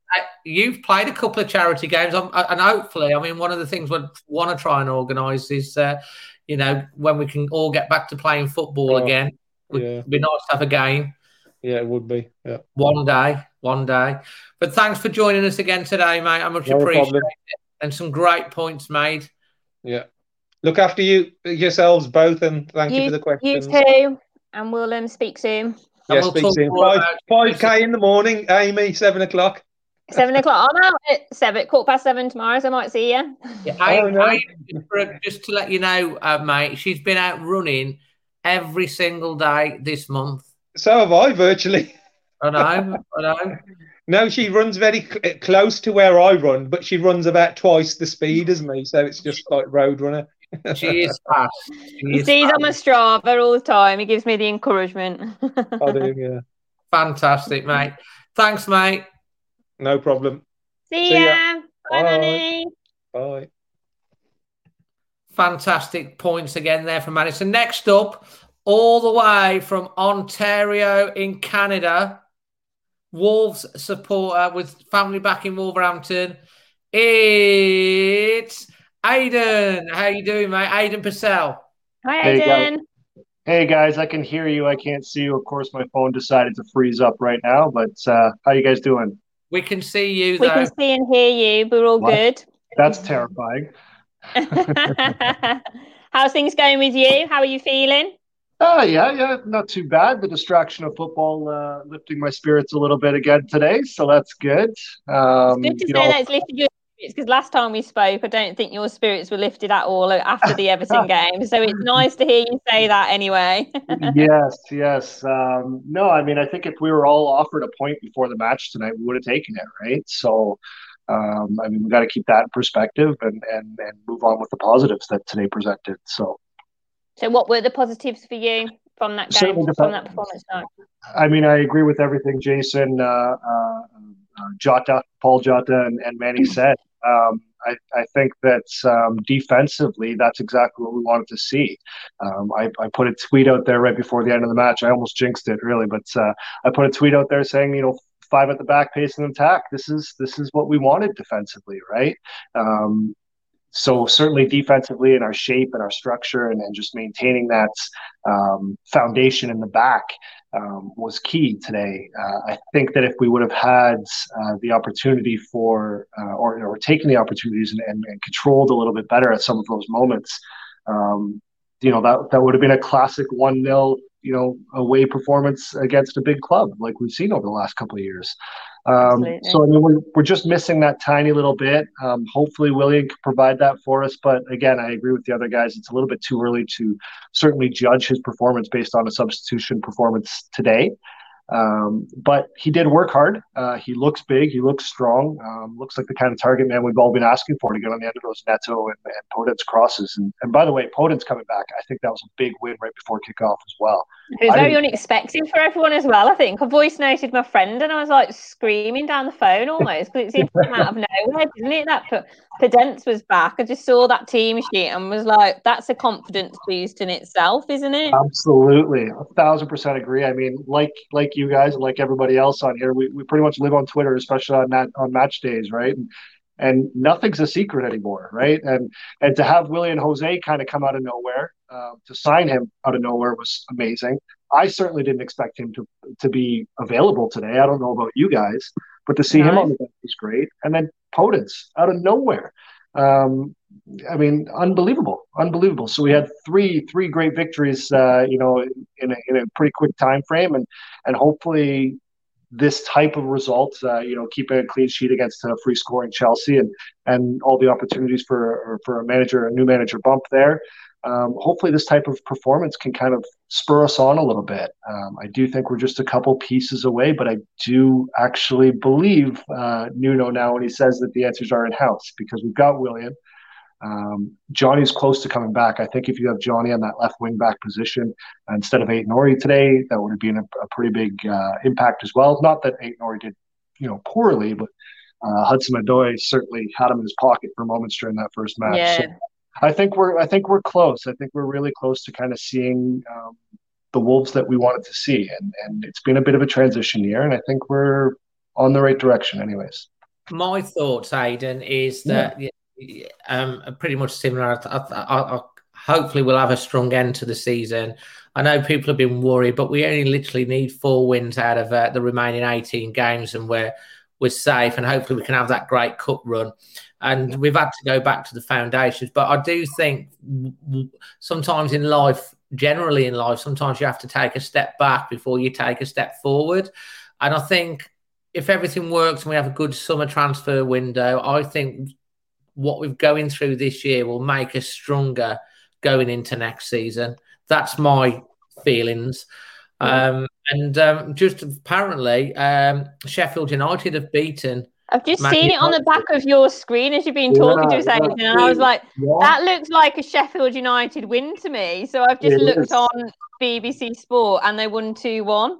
you've played a couple of charity games, and hopefully, I mean, one of the things we want to try and organise is, uh, you know, when we can all get back to playing football oh, again. Would yeah. be nice to have a game. Yeah, it would be. Yeah. One day, one day. But thanks for joining us again today, mate. I much no appreciate problem. it. And some great points made. Yeah. Look after you yourselves both, and thank you, you for the questions. You too and we'll um, speak soon. Yeah, we'll speak soon. Five, five k in the morning, Amy. Seven o'clock. Seven o'clock. I'm out at seven, quarter past seven tomorrow, so I might see you. Yeah, I, oh, no. I, just to let you know, uh, mate, she's been out running every single day this month. So have I, virtually. I know. I know. No, she runs very cl- eh, close to where I run, but she runs about twice the speed as me, so it's just like road runner. She is fast. She he sees on my Strava all the time. He gives me the encouragement. I do, yeah. Fantastic, mate. Thanks, mate. No problem. See, See ya. ya. Bye, Manny. Bye. Fantastic points again there from Manny. So next up, all the way from Ontario in Canada, Wolves supporter with family back in Wolverhampton. It's Aiden, how you doing, mate? Aiden Purcell. Hi, Aiden. Hey guys. hey guys, I can hear you. I can't see you. Of course, my phone decided to freeze up right now. But uh, how you guys doing? We can see you. We can see and hear you. We're all what? good. That's terrifying. How's things going with you? How are you feeling? Oh, uh, yeah, yeah, not too bad. The distraction of football uh, lifting my spirits a little bit again today, so that's good. Um, it's good to say know, that it's lifted your spirits because last time we spoke, I don't think your spirits were lifted at all after the Everton game. So it's nice to hear you say that anyway. yes, yes. Um, no, I mean, I think if we were all offered a point before the match tonight, we would have taken it, right? So, um, I mean, we got to keep that in perspective and, and, and move on with the positives that today presented. So, so what were the positives for you from that game, from that performance? Tonight? I mean, I agree with everything Jason, uh, uh, uh Jota, Paul Jota, and, and Manny said. Um, I, I, think that um, defensively, that's exactly what we wanted to see. Um, I, I, put a tweet out there right before the end of the match. I almost jinxed it, really, but uh, I put a tweet out there saying, you know, five at the back, pace and attack. This is this is what we wanted defensively, right? Um, so certainly defensively in our shape and our structure and, and just maintaining that um, foundation in the back um, was key today. Uh, I think that if we would have had uh, the opportunity for uh, or, or taken the opportunities and, and, and, controlled a little bit better at some of those moments, um, you know that that would have been a classic one 0 you know away performance against a big club like we've seen over the last couple of years. Um, so I mean, we're, we're just missing that tiny little bit. Um, hopefully, Willian can provide that for us. But again, I agree with the other guys. It's a little bit too early to certainly judge his performance based on a substitution performance today. Um, but he did work hard. Uh, he looks big. He looks strong. Um, looks like the kind of target man we've all been asking for to get on the end of those Neto and, and Podence crosses. And, and by the way, Podence coming back, I think that was a big win right before kickoff as well. It was very unexpected for everyone as well. I think I voice noted my friend and I was like screaming down the phone almost because it seemed to come out of nowhere, didn't it? That Podence was back. I just saw that team sheet and was like, that's a confidence boost in itself, isn't it? Absolutely, a thousand percent agree. I mean, like like you guys, like everybody else on here, we, we pretty much live on Twitter, especially on that on match days, right? And, and nothing's a secret anymore, right? And and to have Willian José kind of come out of nowhere, uh, to sign him out of nowhere was amazing. I certainly didn't expect him to to be available today. I don't know about you guys, but to see nice. him on the bench was great. And then Podence out of nowhere. Um, I mean, unbelievable, unbelievable. So we had three three great victories, uh, you know, in a, in a pretty quick time frame, and and hopefully this type of result, uh, you know, keeping a clean sheet against a free scoring Chelsea, and and all the opportunities for for a manager, a new manager bump there. Um, hopefully, this type of performance can kind of spur us on a little bit. Um, I do think we're just a couple pieces away, but I do actually believe uh, Nuno now when he says that the answers are in house because we've got Willian. Um, Johnny's close to coming back. I think if you have Johnny on that left wing back position instead of Aït-Nouri today, that would have been a, a pretty big uh, impact as well. Not that Aït-Nouri did, you know, poorly, but uh, Hudson Odoi certainly had him in his pocket for moments during that first match. Yeah. So I think we're I think we're close. I think we're really close to kind of seeing um, the Wolves that we wanted to see, and and it's been a bit of a transition year, and I think we're on the right direction, anyways. My thoughts, Aidan, is that yeah um, pretty much similar. I, I, I, hopefully, we'll have a strong end to the season. I know people have been worried, but we only literally need four wins out of uh, the remaining 18 games, and we're we're safe. And hopefully, we can have that great cup run. And we've had to go back to the foundations, but I do think sometimes in life, generally in life, sometimes you have to take a step back before you take a step forward. And I think if everything works and we have a good summer transfer window, I think what we're going through this year will make us stronger going into next season. That's my feelings. Um, and um, just apparently, um, Sheffield United have beaten. I've just Man seen United. it on the back of your screen as you've been talking yeah, to us, Aidan, and I was like, that looks like a Sheffield United win to me. So I've just it looked is. on BBC Sport and they won 2 1.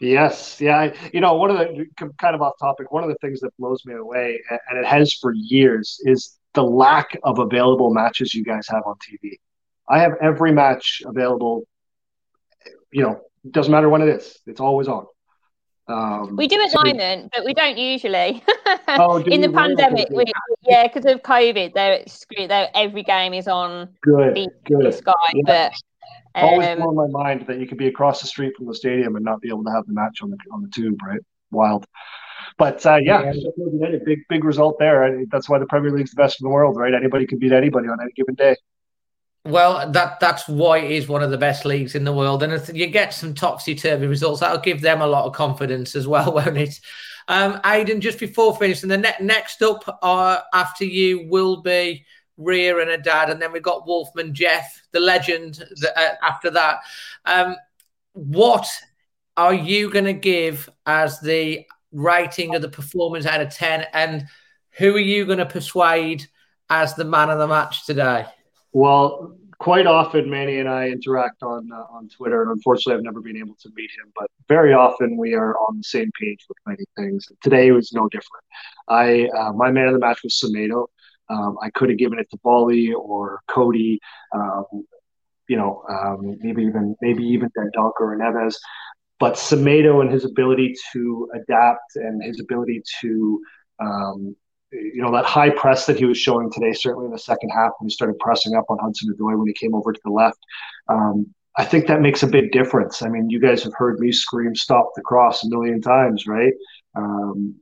Yes, yeah. You know, one of the kind of off topic. One of the things that blows me away, and it has for years, is the lack of available matches you guys have on TV. I have every match available. You know, doesn't matter when it is; it's always on. Um, we do at the moment, but we don't usually. oh, do in the pandemic, we, yeah, because of COVID, they're, they're every game is on. Good, good. Sky, yeah. but Always um, blown my mind that you could be across the street from the stadium and not be able to have the match on the on the tube, right? Wild. But uh, yeah, yeah. big big result there. That's why the Premier League's the best in the world, right? Anybody can beat anybody on any given day. Well, that that's why it is one of the best leagues in the world, and if you get some topsy turvy results, that'll give them a lot of confidence as well, won't it? Um, Aidan, just before finishing, the ne- next up uh, after you will be Ria and a dad, and then we got Wolfman Jeff, the legend. uh, after that, um, what are you going to give as the rating of the performance out of ten, and who are you going to persuade as the man of the match today? Well, quite often Manny and I interact on uh, on Twitter, and unfortunately, I've never been able to meet him. But very often we are on the same page with many things. Today was no different. I uh, my man of the match was Semedo. Um, I could have given it to Boly or Coady, um, you know, um, maybe even maybe even Dendoncker or Neves. But Semedo and his ability to adapt and his ability to, um, you know, that high press that he was showing today, certainly in the second half when he started pressing up on Hudson Odoi when he came over to the left. Um, I think that makes a big difference. I mean, you guys have heard me scream "Stop the cross" a million times, right? Um,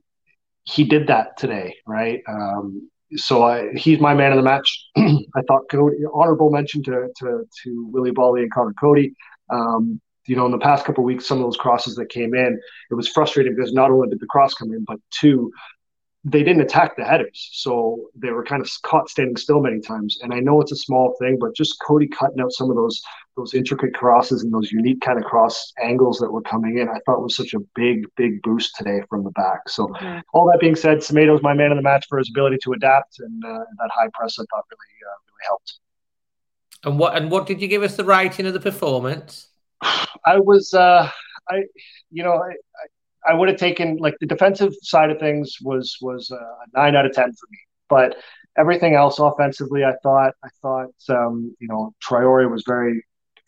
he did that today, right? Um, so I, he's my man of the match. I thought Coady, honorable mention to to to Willy Boly and Conor Coady. Um, you know, in the past couple weeks, some of those crosses that came in, it was frustrating because not only did the cross come in, but two, they didn't attack the headers, so they were kind of caught standing still many times. And I know it's a small thing, but just Coady cutting out some of those those intricate crosses and those unique kind of cross angles that were coming in, I thought was such a big, big boost today from the back. So mm-hmm. all that being said, Semedo's my man of the match for his ability to adapt, and uh, that high press I thought really uh, really helped. And what and what did you give us the rating of the performance? I was, uh, I, you know, I, I, I would have taken like the defensive side of things was was a nine out of ten for me, but everything else offensively, I thought I thought um, you know Traore was very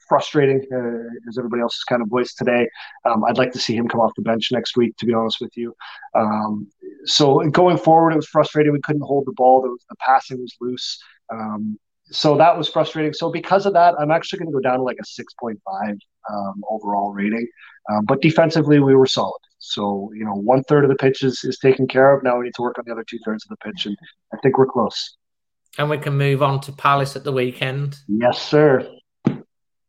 frustrating, uh, as everybody else kind of voiced today. Um, I'd like to see him come off the bench next week, to be honest with you. Um, so going forward, it was frustrating. We couldn't hold the ball. The passing was loose. Um, so that was frustrating. So because of that, I'm actually going to go down to like a 6.5 um, overall rating. Um, but defensively, we were solid. So you know, one third of the pitch is, is taken care of. Now we need to work on the other two thirds of the pitch, and I think we're close. And we can move on to Palace at the weekend. Yes, sir.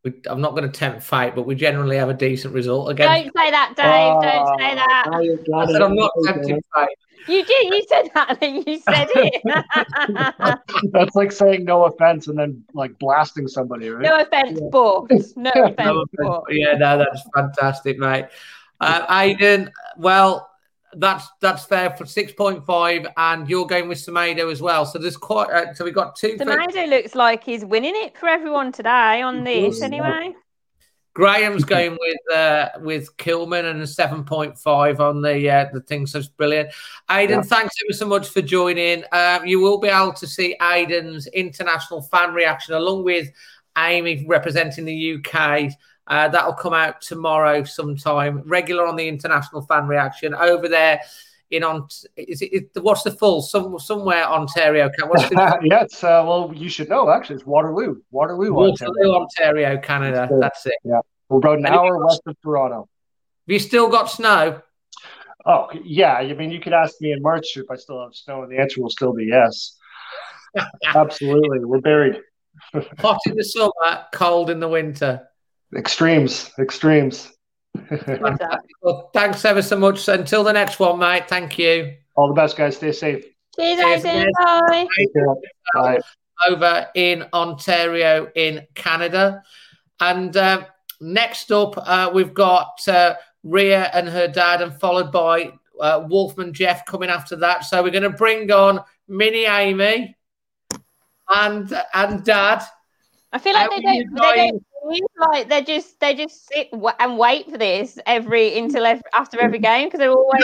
We, I'm not going to tempt fate, but we generally have a decent result again. Don't say that, Dave. Uh, Don't say that. I said I'm not tempting fate. You did. You said that, and you said it. That's like saying no offense and then like blasting somebody, right? No offense, yeah. but no offense, no but. Yeah, no, that's fantastic, mate. Uh, Aidan, well, that's that's fair for six point five, and you're going with Semedo as well. So there's quite. Uh, so we got two. Semedo looks like he's winning it for everyone today on this, anyway. Graham's going with uh, with Kilman and a seven point five on the uh, the thing. So it's brilliant. Aidan, yeah. thanks ever so much for joining. Um, you will be able to see Aidan's international fan reaction along with Amy representing the UK. Uh, that'll come out tomorrow sometime. Regular on the international fan reaction over there in on is it, what's the full some somewhere Ontario? What's the, yeah, it's uh, well you should know actually it's Waterloo, Waterloo, Waterloo, Ontario, Ontario Canada. That's it. Yeah, we're about an hour west of Toronto. Have you still got snow? Oh yeah, I mean you could ask me in March if I still have snow, and the answer will still be yes. Absolutely, we're buried. Hot in the summer, cold in the winter. Extremes, extremes. well, thanks ever so much. Until the next one, mate. Thank you. All the best, guys. Stay safe. Cheers, Bye. Bye. Over in Ontario, in Canada. And uh, next up, uh, we've got uh, Ria and her dad, and followed by uh, Wolfman Jeff coming after that. So we're going to bring on Mini Amy and and Dad. I feel like they don't, they don't like they just they just sit and wait for this every until every, after every game because they're always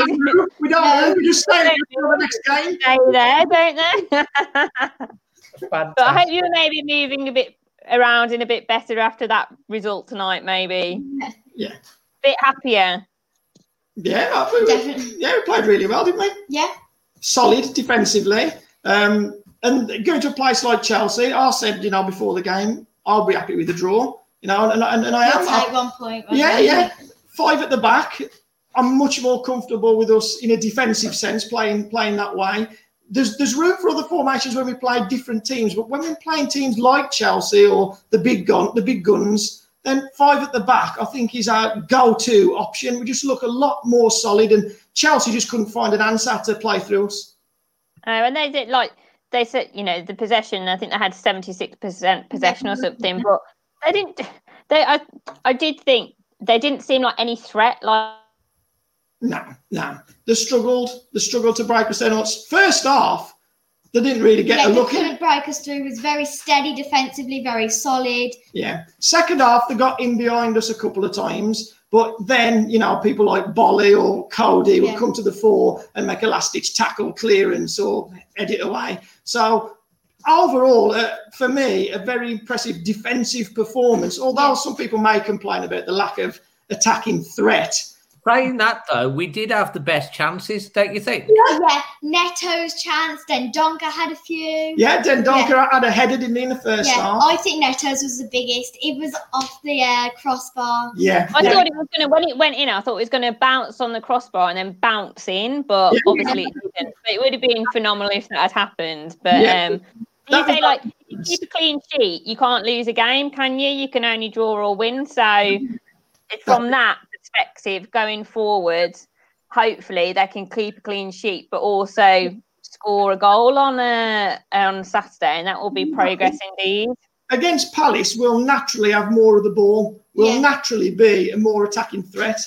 we don't know. We just stay until the next game. Stay there don't they? But I hope you're maybe moving a bit around in a bit better after that result tonight maybe. Yeah. Bit happier. Yeah we, yeah we played really well didn't we? Yeah. Solid defensively. Um and going to a place like Chelsea I said you know before the game I'll be happy with the draw you know, and, and, and I am. At one point. Yeah, yeah. Five at the back. I'm much more comfortable with us in a defensive sense, playing playing that way. There's there's room for other formations when we play different teams, but when we're playing teams like Chelsea or the big gun, the big guns, then five at the back, I think is our go-to option. We just look a lot more solid, and Chelsea just couldn't find an answer to play through us. Oh, and they did like they said, you know, the possession. I think they had seventy six percent possession or something, but they didn't. They I I did think they didn't seem like any threat. Like no, no, they struggled. They struggled to break us in. First half, they didn't really get yeah, a look. They couldn't break us through. It was very steady defensively, very solid. Yeah. Second half, they got in behind us a couple of times. But then, you know, people like Boly or Coady would come to the fore and make a last ditch tackle clearance or edit away. So overall, uh, for me, a very impressive defensive performance. Although some people may complain about the lack of attacking threat. Saying that though, we did have the best chances, don't you think? Yeah, yeah. Neto's chance, Dendoncker had a few. Yeah, Dendoncker yeah. had a header in the first yeah, half. I think Neto's was the biggest. It was off the uh, crossbar. Yeah, I yeah. thought it was gonna when it went in. I thought it was gonna bounce on the crossbar and then bounce in, but yeah. obviously it didn't. But it would have been phenomenal if that had happened. But um, you say like keep a clean sheet, you can't lose a game, can you? You can only draw or win. So from that perspective, going forward, hopefully they can keep a clean sheet, but also score a goal on a, on Saturday, and that will be progress indeed. Against Palace, we'll naturally have more of the ball. We'll Yeah. naturally be a more attacking threat.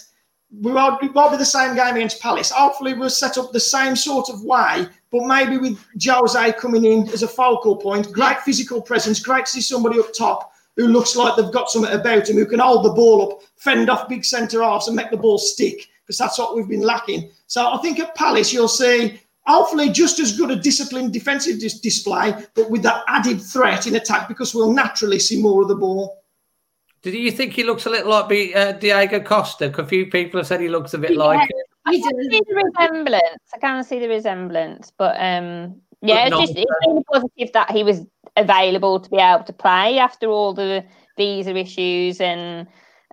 We won't, it won't be the same game against Palace. Hopefully, we'll set up the same sort of way, but maybe with Jose coming in as a focal point. Great physical presence. Great to see somebody up top who looks like they've got something about him, who can hold the ball up, fend off big centre halves, and make the ball stick, because that's what we've been lacking. So I think at Palace, you'll see hopefully just as good a disciplined defensive dis- display, but with that added threat in attack, because we'll naturally see more of the ball. Do you think he looks a little like uh, Diego Costa? A few people have said he looks a bit like it. I can see the resemblance. I can see the resemblance, but um, yeah, it's just it's really positive that he was available to be able to play after all the visa issues and.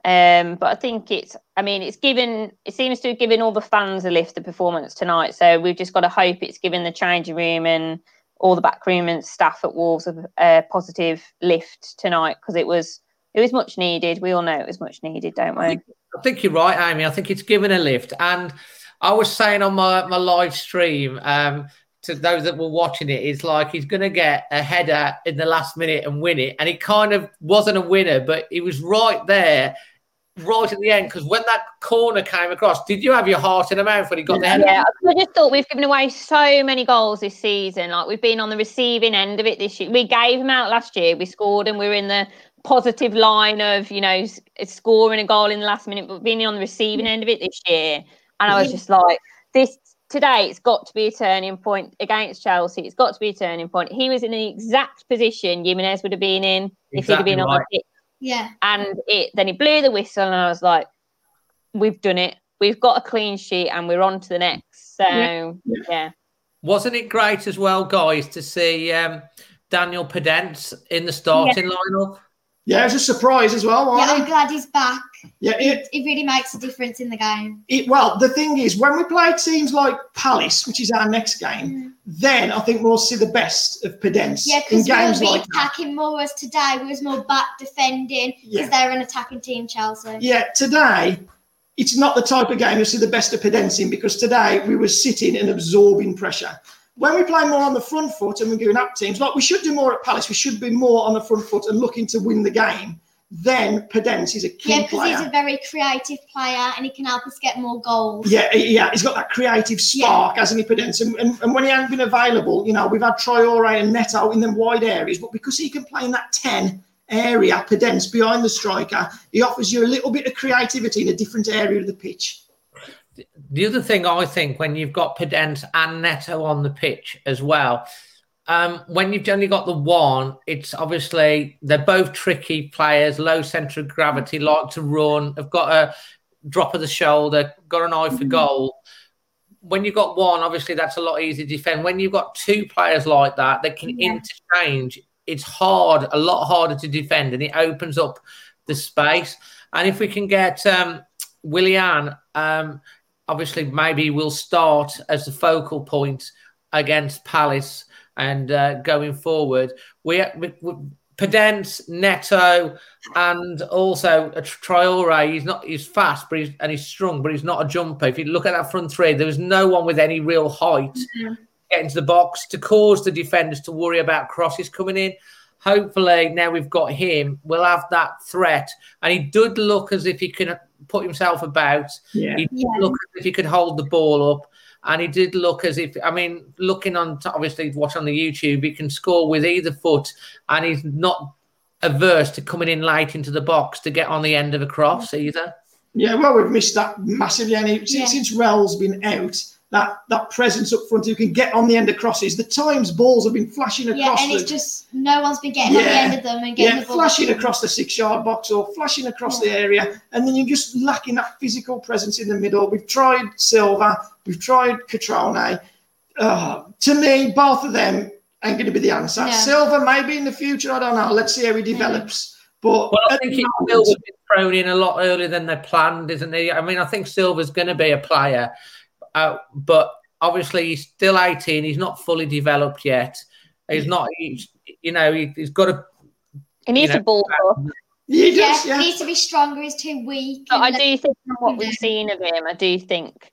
Um, but I think it's, I mean, it's given, it seems to have given all the fans a lift, the performance tonight. So we've just got to hope it's given the changing room and all the backroom and staff at Wolves a, a positive lift tonight because it was, it was much needed. We all know it was much needed, don't we? I think you're right, Amy. I think it's given a lift. And I was saying on my, my live stream um, to those that were watching it, it's like he's going to get a header in the last minute and win it. And he kind of wasn't a winner, but he was right there, right at the end. Because when that corner came across, did you have your heart in the mouth when he got the header? Yeah, I just thought we've given away so many goals this season. Like we've been on the receiving end of it this year. We gave them out last year. We scored, and we were in the positive line of you know scoring a goal in the last minute, but being on the receiving end of it this year. And I was just like, this today. It's got to be a turning point against Chelsea. It's got to be a turning point. He was in the exact position Jimenez would have been in if he'd have Exactly been on the pitch Yeah. and it then he blew the whistle and I was like, We've done it. We've got a clean sheet and we're on to the next. So Yeah. yeah. Wasn't it great as well, guys, to see um, Daniel Podence in the starting lineup? Yeah, it was a surprise as well. Yeah, I'm it? glad he's back. Yeah, it, It, really makes a difference in the game. it, well, the thing is, when we play teams like Palace, which is our next game, mm. then I think we'll see the best of Podence Yeah, in because we'll be like that. attacking more, whereas today we was more back defending because Yeah. they're an attacking team, Chelsea. Yeah, today it's not the type of game you'll see the best of Podence in because today we were sitting and absorbing pressure. When we play more on the front foot and we're going up teams, like we should do more at Palace, we should be more on the front foot and looking to win the game. Then Podence is a key Yeah, because player. he's a very creative player and he can help us get more goals. Yeah, yeah, he's got that creative spark, hasn't he, Podence? And, and, and when he hasn't been available, you know, we've had Traore and Neto in them wide areas, but because he can play in that 10 area, Podence, behind the striker, he offers you a little bit of creativity in a different area of the pitch. The other thing I think when you've got Podence and Neto on the pitch as well, um, when you've only got the one, it's obviously they're both tricky players, low centre of gravity, like to run, have got a drop of the shoulder, got an eye for goal. When you've got one, obviously that's a lot easier to defend. When you've got two players like that that can interchange, it's hard, a lot harder to defend, and it opens up the space. And if we can get um, Willian, um, obviously maybe we'll start as the focal point against Palace and uh, going forward. We, we, we Podence, Neto, and also a Traore. He's not he's fast, but he's and he's strong, but he's not a jumper. If you look at that front three, there was no one with any real height getting to the box to cause the defenders to worry about crosses coming in. Hopefully, now we've got him, we'll have that threat. And he did look as if he could put himself about. Yeah. He did Yeah. look as if he could hold the ball up. And he did look as if, I mean, looking on, obviously, watch on the YouTube, he can score with either foot and he's not averse to coming in late into the box to get on the end of a cross either. Yeah, well, we've missed that massively. And since, Yeah. since Rel's been out, that, that presence up front who can get on the end of crosses, the times balls have been flashing across. Yeah, across and the, it's just no one's been getting on the end of them and getting yeah, the ball. flashing across the six yard box or flashing across the area, and then you're just lacking that physical presence in the middle. We've tried Silva, we've tried Cutrone. Uh, to me, both of them ain't going to be the answer. No. Silva, maybe in the future, I don't know. Let's see how he develops. But Well, I think the he Silva's been thrown in a lot earlier than they planned, isn't he? I mean, I think Silva's going to be a player, uh, but obviously he's still 18. He's not fully developed yet. He's not, he's, you know, he, he's got a. He needs You know, to ball he Yeah, does, yeah. he needs to be stronger. He's too weak. But I do think from what we've seen of him, I do think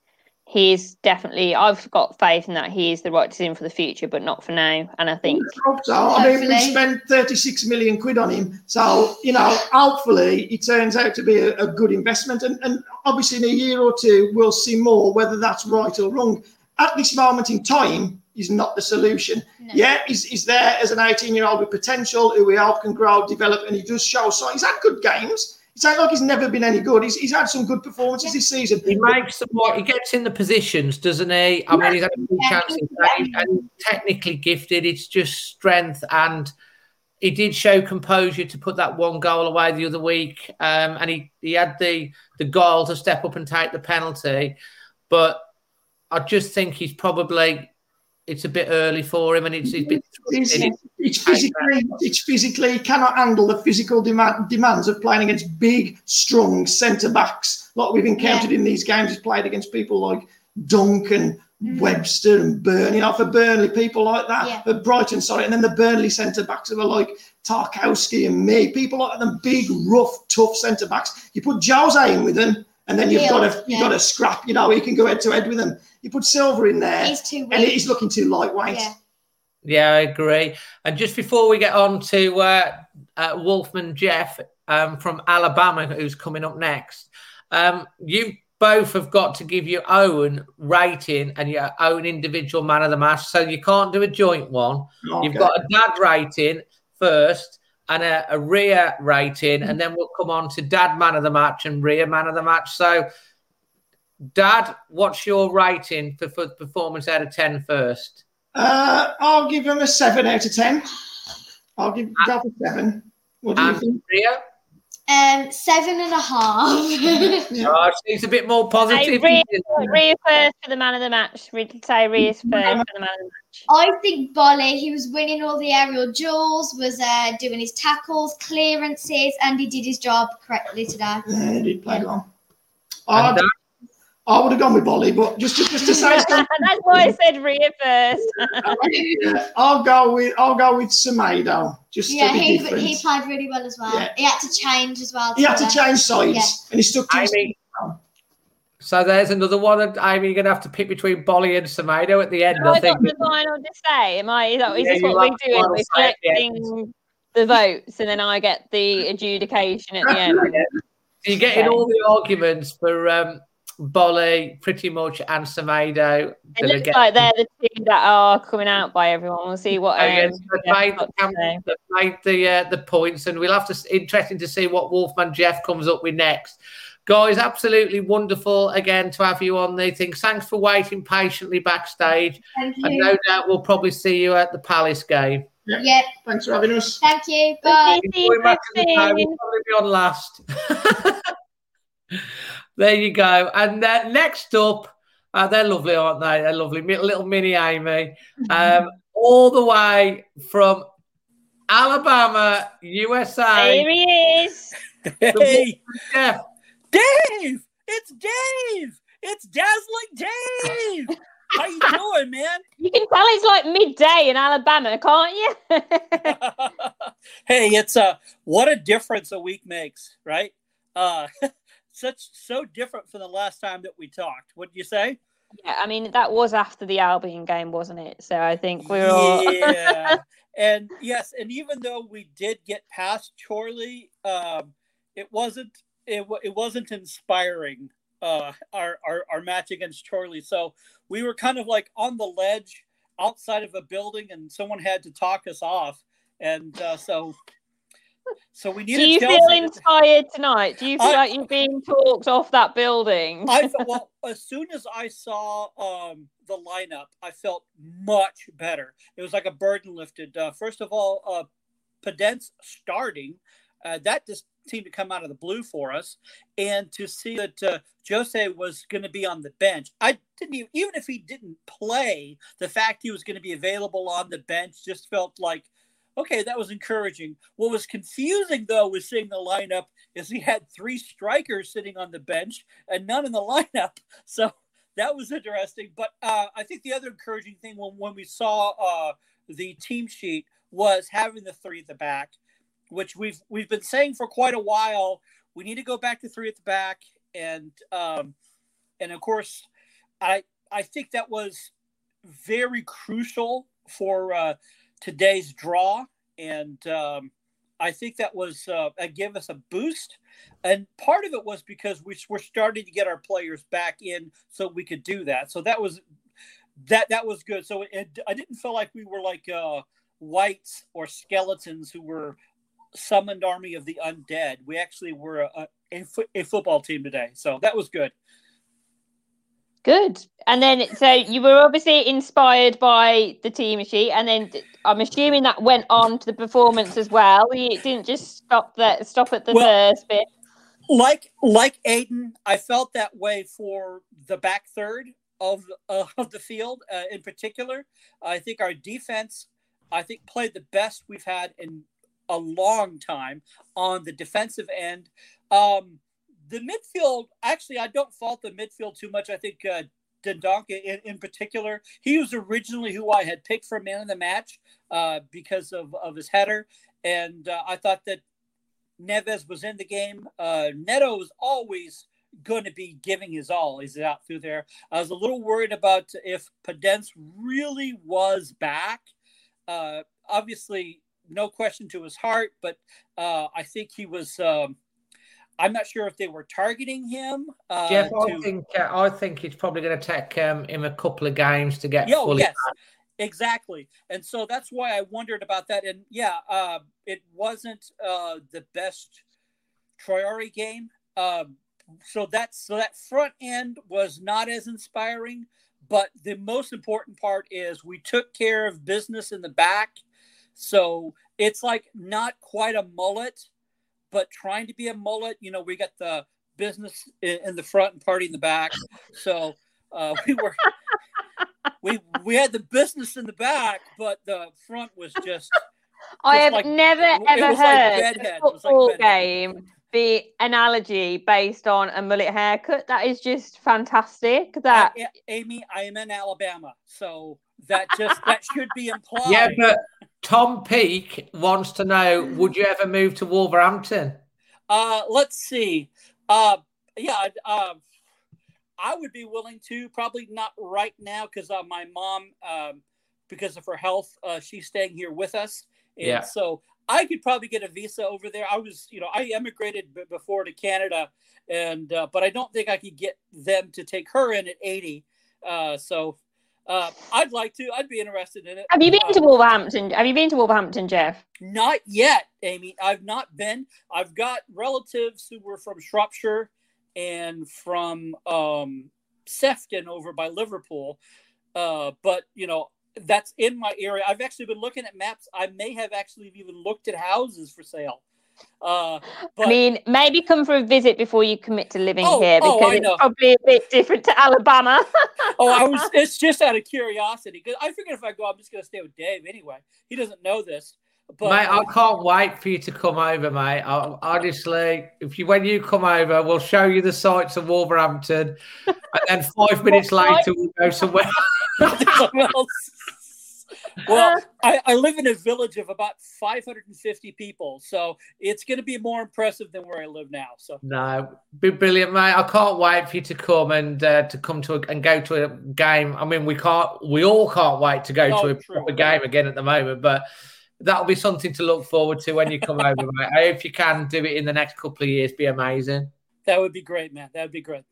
he's definitely. I've got faith in that he is the right decision for the future, but not for now. And I think. I hope so. I mean, we spent 36 million quid on him. So, you know, hopefully it turns out to be a, a good investment. And, and obviously, in a year or two, we'll see more whether that's right or wrong. At this moment in time, is not the solution. Yeah, he's, he's there as an 18 year old with potential who we hope can grow, develop, and he does show. So he's had good games. It's not like he's never been any good. He's, he's had some good performances this season. He makes the what he gets in the positions, doesn't he? I mean, he's had a few chances and, and technically gifted. It's just strength, and he did show composure to put that one goal away the other week. Um, and he he had the the goal to step up and take the penalty, but I just think he's probably it's a bit early for him, and it's, it's, it's, it's physically, it's physically he cannot handle the physical demand, demands of playing against big, strong centre backs like we've encountered yeah. in these games. He's played against people like Duncan, mm. Webster, and Burnley. You know, for Burnley, people like that. Yeah. For Brighton, sorry, and then the Burnley centre backs who are like Tarkowski and Mee, people like them, big, rough, tough centre backs. You put Jose in with them and then you've got to you've got to scrap. You know, you can go head to head with him. You put Silva in there, he's too weak. and he's looking too lightweight. Yeah. yeah, I agree. And just before we get on to uh, uh, Wolfman Jeff um, from Alabama, who's coming up next, um, you both have got to give your own rating and your own individual man of the match. So you can't do a joint one. Okay. You've got a dad rating first and a, a Ria rating, and then we'll come on to Dad Man of the Match and Ria Man of the Match. So, Dad, what's your rating for, for performance out of 10 first? Uh, I'll give him a 7 out of 10. I'll give go for 7. What do you think? Ria? Um, seven and a half. yeah. oh, she's a bit more positive. Hey, Ria, first for the man of the match. Say Ria's first for the man of the match. I think Boly, he was winning all the aerial duels, was uh, doing his tackles, clearances, and he did his job correctly today. Yeah, he did play yeah. well. I would have gone with Boly, but just to, just to say something. That's why I said Ria first. I'll go with I'll go with Semedo. Just yeah, he, he played really well as well. Yeah. He had to change as well. He had to change sides, yeah. and he stuck to his. So there's another one. And Amy, you're gonna have to pick between Boly and Semedo at the end. Oh, I, I think. got the final to say. Am I? Is, that, is yeah, this what we do? We're collecting the votes, and then I get the adjudication at the end. So you're getting okay. all the arguments for um, Boly, pretty much, and Semedo. It looks like they're the two that are coming out by everyone. We'll see what. Um, yes, they've made, they've made the uh, the points, and we'll have to. Interesting to see what Wolfman Jeff comes up with next. Guys, absolutely wonderful again to have you on the thing. Thanks for waiting patiently backstage. Thank you. And no doubt we'll probably see you at the Palace game. Yep. yep. Thanks for having us. Thank you. Bye. We'll probably be on last. There you go. And uh, next up, uh, they're lovely, aren't they? They're lovely. Little mini Amy. Um, all the way from Alabama, USA. Here he is. Hey. Dave. It's Dave! It's Dazzling Dave! How you doing, man? You can tell it's like midday in Alabama, can't you? hey, it's uh what a difference a week makes, right? Uh such so different from the last time that we talked. What do you say? Yeah, I mean that was after the Albion game, wasn't it? So I think we are all yeah. and yes, and even though we did get past Chorley, um, it wasn't it, it wasn't inspiring. Uh, our, our our match against Chorley, so we were kind of like on the ledge outside of a building, and someone had to talk us off, and uh, so so we need. Do you feel inspired tonight? Do you feel I, like you're being talked off that building? I well, as soon as I saw um, the lineup, I felt much better. It was like a burden lifted. Uh, first of all, uh, Podence starting. Uh, that just seemed to come out of the blue for us, and to see that uh, Jose was going to be on the bench. I didn't even, even if he didn't play, the fact he was going to be available on the bench just felt like Okay, that was encouraging. What was confusing, though, was seeing the lineup is he had three strikers sitting on the bench and none in the lineup. So that was interesting. But uh, I think the other encouraging thing when, when we saw uh, the team sheet was having the three at the back, which we've we've been saying for quite a while. We need to go back to three at the back, and um, and of course, I I think that was very crucial for uh, today's draw, and um, I think that was uh, give us a boost. And part of it was because we were starting to get our players back in, so we could do that. So that was that that was good. So it, I didn't feel like we were like uh, wights or skeletons who were summoned army of the undead. We actually were a, a, a football team today, so that was good. Good. And then, so you were obviously inspired by the team sheet, and then I'm assuming that went on to the performance as well. You didn't just stop that stop at the well, first bit. Like like Aiden, I felt that way for the back third of uh, of the field uh, in particular. I think our defense, I think, played the best we've had in a long time on the defensive end. Um, the midfield, actually, I don't fault the midfield too much. I think uh, Dendoncker in, in particular, he was originally who I had picked for man of the match uh, because of, of his header. And uh, I thought that Neves was in the game. Uh, Neto is always going to be giving his all. He's out through there. I was a little worried about if Podence really was back. Uh, obviously, no question to his heart, but uh, I think he was. Um, I'm not sure if they were targeting him. Uh, Jeff, to... I think uh, I think it's probably going to take um, him a couple of games to get fully yes, back. exactly. And so that's why I wondered about that. And yeah, uh, it wasn't uh, the best Traore game. Um, so that's so that front end was not as inspiring. But the most important part is we took care of business in the back. So it's like not quite a mullet but trying to be a mullet. You know, we got the business in, in the front and party in the back. So uh, we were we we had the business in the back, but the front was just. I have like, never ever heard like a football like game the analogy based on a mullet haircut. That is just fantastic. That I, Amy, I am in Alabama, so that just that should be implied. Yeah, but Tom Peak wants to know: Would you ever move to Wolverhampton? Uh, let's see. Uh, yeah, uh, I would be willing to. Probably not right now because uh, my mom, um, because of her health, uh, she's staying here with us, and yeah. so I could probably get a visa over there. I was, you know, I emigrated b- before to Canada, and uh, but I don't think I could get them to take her in at eighty. Uh, so uh, I'd like to. I'd be interested in it. Have you been to uh, Wolverhampton? Have you been to Wolverhampton, Jeff? Not yet, Amy. I've not been. I've got relatives who were from Shropshire and from um, Sefton over by Liverpool. Uh, but you know, that's in my area. I've actually been looking at maps. I may have actually even looked at houses for sale. Uh, but, I mean, maybe come for a visit before you commit to living oh, here oh, because oh, it's probably a bit different to Alabama. oh, I was. It's just out of curiosity because I figured if I go, I'm just going to stay with Dave anyway. He doesn't know this. But, mate, I can't wait for you to come over, mate. I, honestly, if you when you come over, we'll show you the sights of Wolverhampton, and then five minutes later we'll go somewhere. Well, I, I, live in a village of about 550 people, so it's going to be more impressive than where I live now. So no, be brilliant, mate. I can't wait for you to come and uh, to come to a, and go to a game. I mean, we can't, we all can't wait to go oh, to a true. proper game again at the moment, but that'll be something to look forward to when you come over, mate. If you can do it in the next couple of years, be amazing. That would be great, man. That would be great.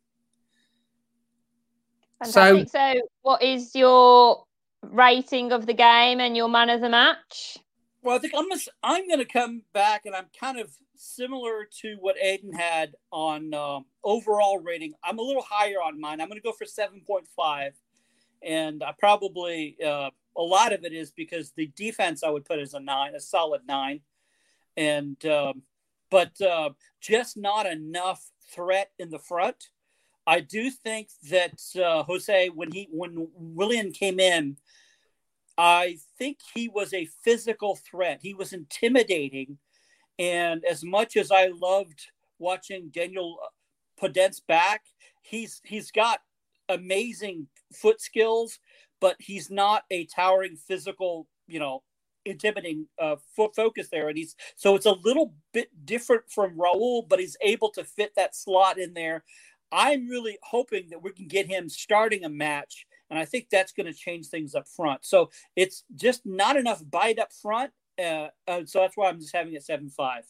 Fantastic. So, so what is your rating of the game and your man of the match? Well, I think I'm gonna, I'm going to come back and I'm kind of similar to what Aiden had on um, overall rating. I'm a little higher on mine. I'm going to go for 7.5. And I probably, uh, a lot of it is because the defense I would put as a nine, a solid nine. And, um, but uh, just not enough threat in the front. I do think that uh, Jose, when he when Willian came in, I think he was a physical threat. He was intimidating. And as much as I loved watching Daniel Podence back, he's he's got amazing foot skills, but he's not a towering physical, you know, intimidating uh, focus there. And he's so it's a little bit different from Raul, but he's able to fit that slot in there. I'm really hoping that we can get him starting a match, and I think that's going to change things up front. So it's just not enough bite up front. Uh, uh, so that's why I'm just having it seven five.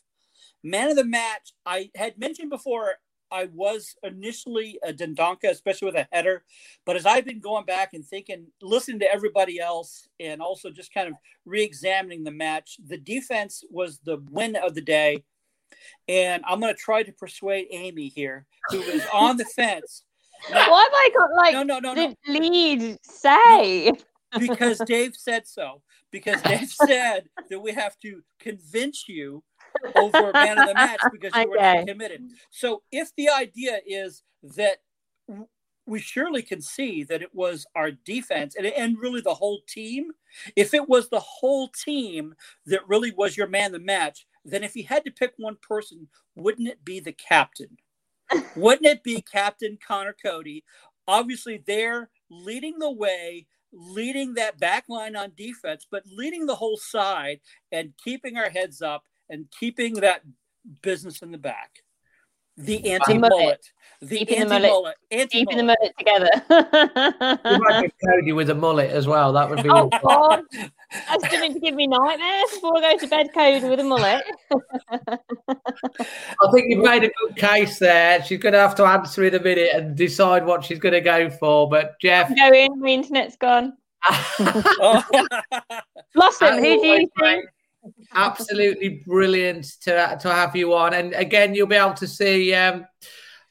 Man of the match, I had mentioned before. I was initially a Dendoncker, especially with a header, but as I've been going back and thinking, listening to everybody else, and also just kind of re-examining the match, the defense was the win of the day. And I'm going to try to persuade Amy here, who was on the fence. Why have I got like no, no, no, the lead say? No, because Dave said so. Because Dave said that we have to convince you over man of the match because you were not committed. So if the idea is that we surely can see that it was our defense and, and really the whole team, if it was the whole team that really was your man of the match, then if you had to pick one person, wouldn't it be the captain? Wouldn't it be Captain Conor Coady? Obviously, they're leading the way, leading that back line on defense, but leading the whole side and keeping our heads up and keeping that business in the back. The anti mullet. The Keeping anti mullet- mullet. Anti Keeping the mullet together. You might get Coady with a mullet as well. That would be. oh God, that's going to give me nightmares before I go to bed. Code with a mullet. I think you've made a good case there. She's going to have to answer in a minute and decide what she's going to go for. But Jeff, Go in. The internet's gone. Oh. Blossom, who do you think? Absolutely brilliant to to have you on. And again, you'll be able to see. Um,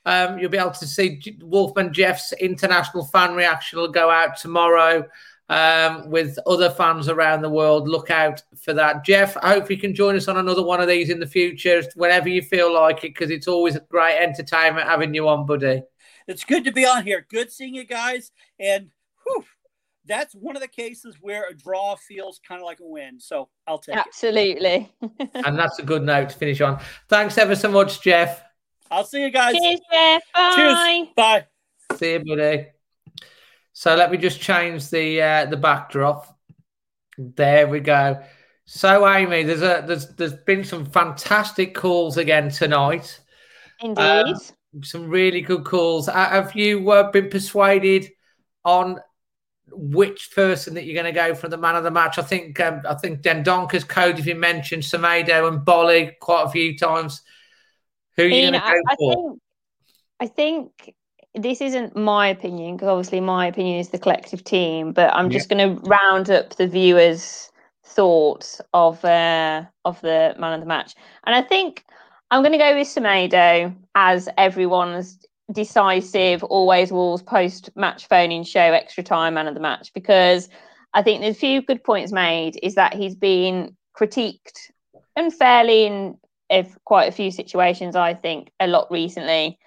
um, you'll be able to see Wolfman Jeff's international fan reaction will go out tomorrow um, with other fans around the world. Look out for that. Jeff, I hope you can join us on another one of these in the future whenever you feel like it, because it's always a great entertainment having you on, buddy. It's good to be on here. Good seeing you guys. And whew, that's one of the cases where a draw feels kind of like a win. So I'll take it. Absolutely. and that's a good note to finish on. Thanks ever so much, Jeff. I'll see you guys. Cheers, Jeff. Bye. Cheers. Bye. See you, buddy. So let me just change the uh, the backdrop. There we go. So Amy, there's a there's there's been some fantastic calls again tonight. Indeed. Um, some really good calls. Uh, Have you uh, been persuaded on which person that you're going to go for the man of the match? I think um, I think Dendoncker's code has been mentioned, Semedo and Boly quite a few times. Who are you going to go I for? think I think this isn't my opinion because obviously my opinion is the collective team, but I'm just going to round up the viewers' thoughts of uh, of the man of the match, and I think I'm going to go with Semedo as everyone's decisive, always Wolves post match phoning show extra time man of the match because I think there's a few good points made. Is that he's been critiqued unfairly in quite a few situations, I think, a lot recently.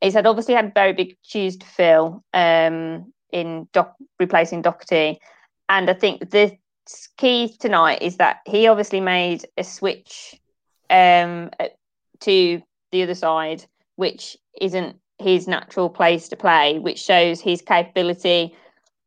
He's had obviously had very big shoes to fill um, in doc- replacing Doherty. And I think the key tonight is that he obviously made a switch um, to the other side, which isn't his natural place to play, which shows his capability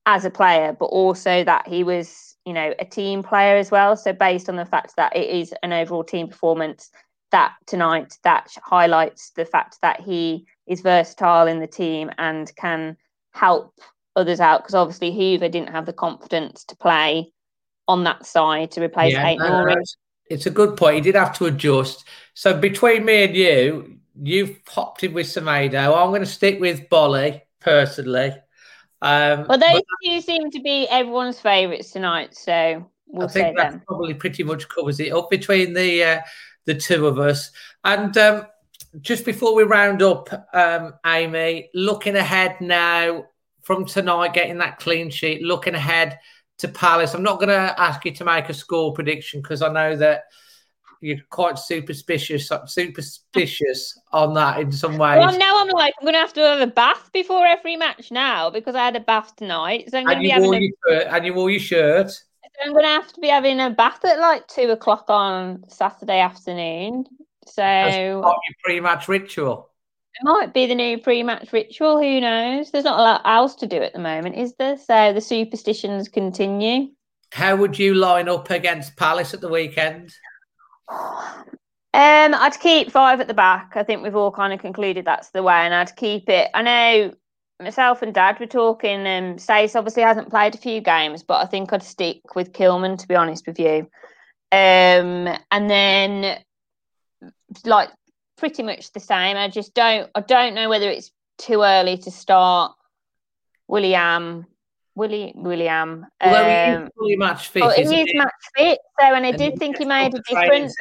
as a player, but also that he was, you know, a team player as well. So based on the fact that it is an overall team performance, that tonight that highlights the fact that he is versatile in the team and can help others out because obviously Hoever didn't have the confidence to play on that side to replace Yeah, Eight no, no, it's, it's a good point. He did have to adjust. So between me and you, you've popped in with Semedo. I'm going to stick with Boly personally. Um, Well, those two seem to be everyone's favourites tonight, so we'll I think that them. probably pretty much covers it up between the uh, the two of us. And um, just before we round up, um, Amy, looking ahead now from tonight, getting that clean sheet, looking ahead to Palace. I'm not going to ask you to make a score prediction because I know that you're quite superstitious, superstitious on that in some ways. Well, now I'm like, I'm going to have to have a bath before every match now because I had a bath tonight. So I'm going and be you having wore a, your shirt, and you wore your shirt. I'm going to have to be having a bath at like two o'clock on Saturday afternoon. So it your pre-match ritual. It might be the new pre-match ritual. Who knows? There's not a lot else to do at the moment, is there? So the superstitions continue. How would you line up against Palace at the weekend? Um, I'd keep five at the back. I think we've all kind of concluded that's the way, and I'd keep it. I know myself and Dad were talking. Um, Saïss obviously hasn't played a few games, but I think I'd stick with Kilman to be honest with you. Um, and then like pretty much the same. I just don't. I don't know whether it's too early to start Willian. Willie Willian. Although he Um, is fully match fit, oh, he is he? match fit. So, and I And did he think he made a difference.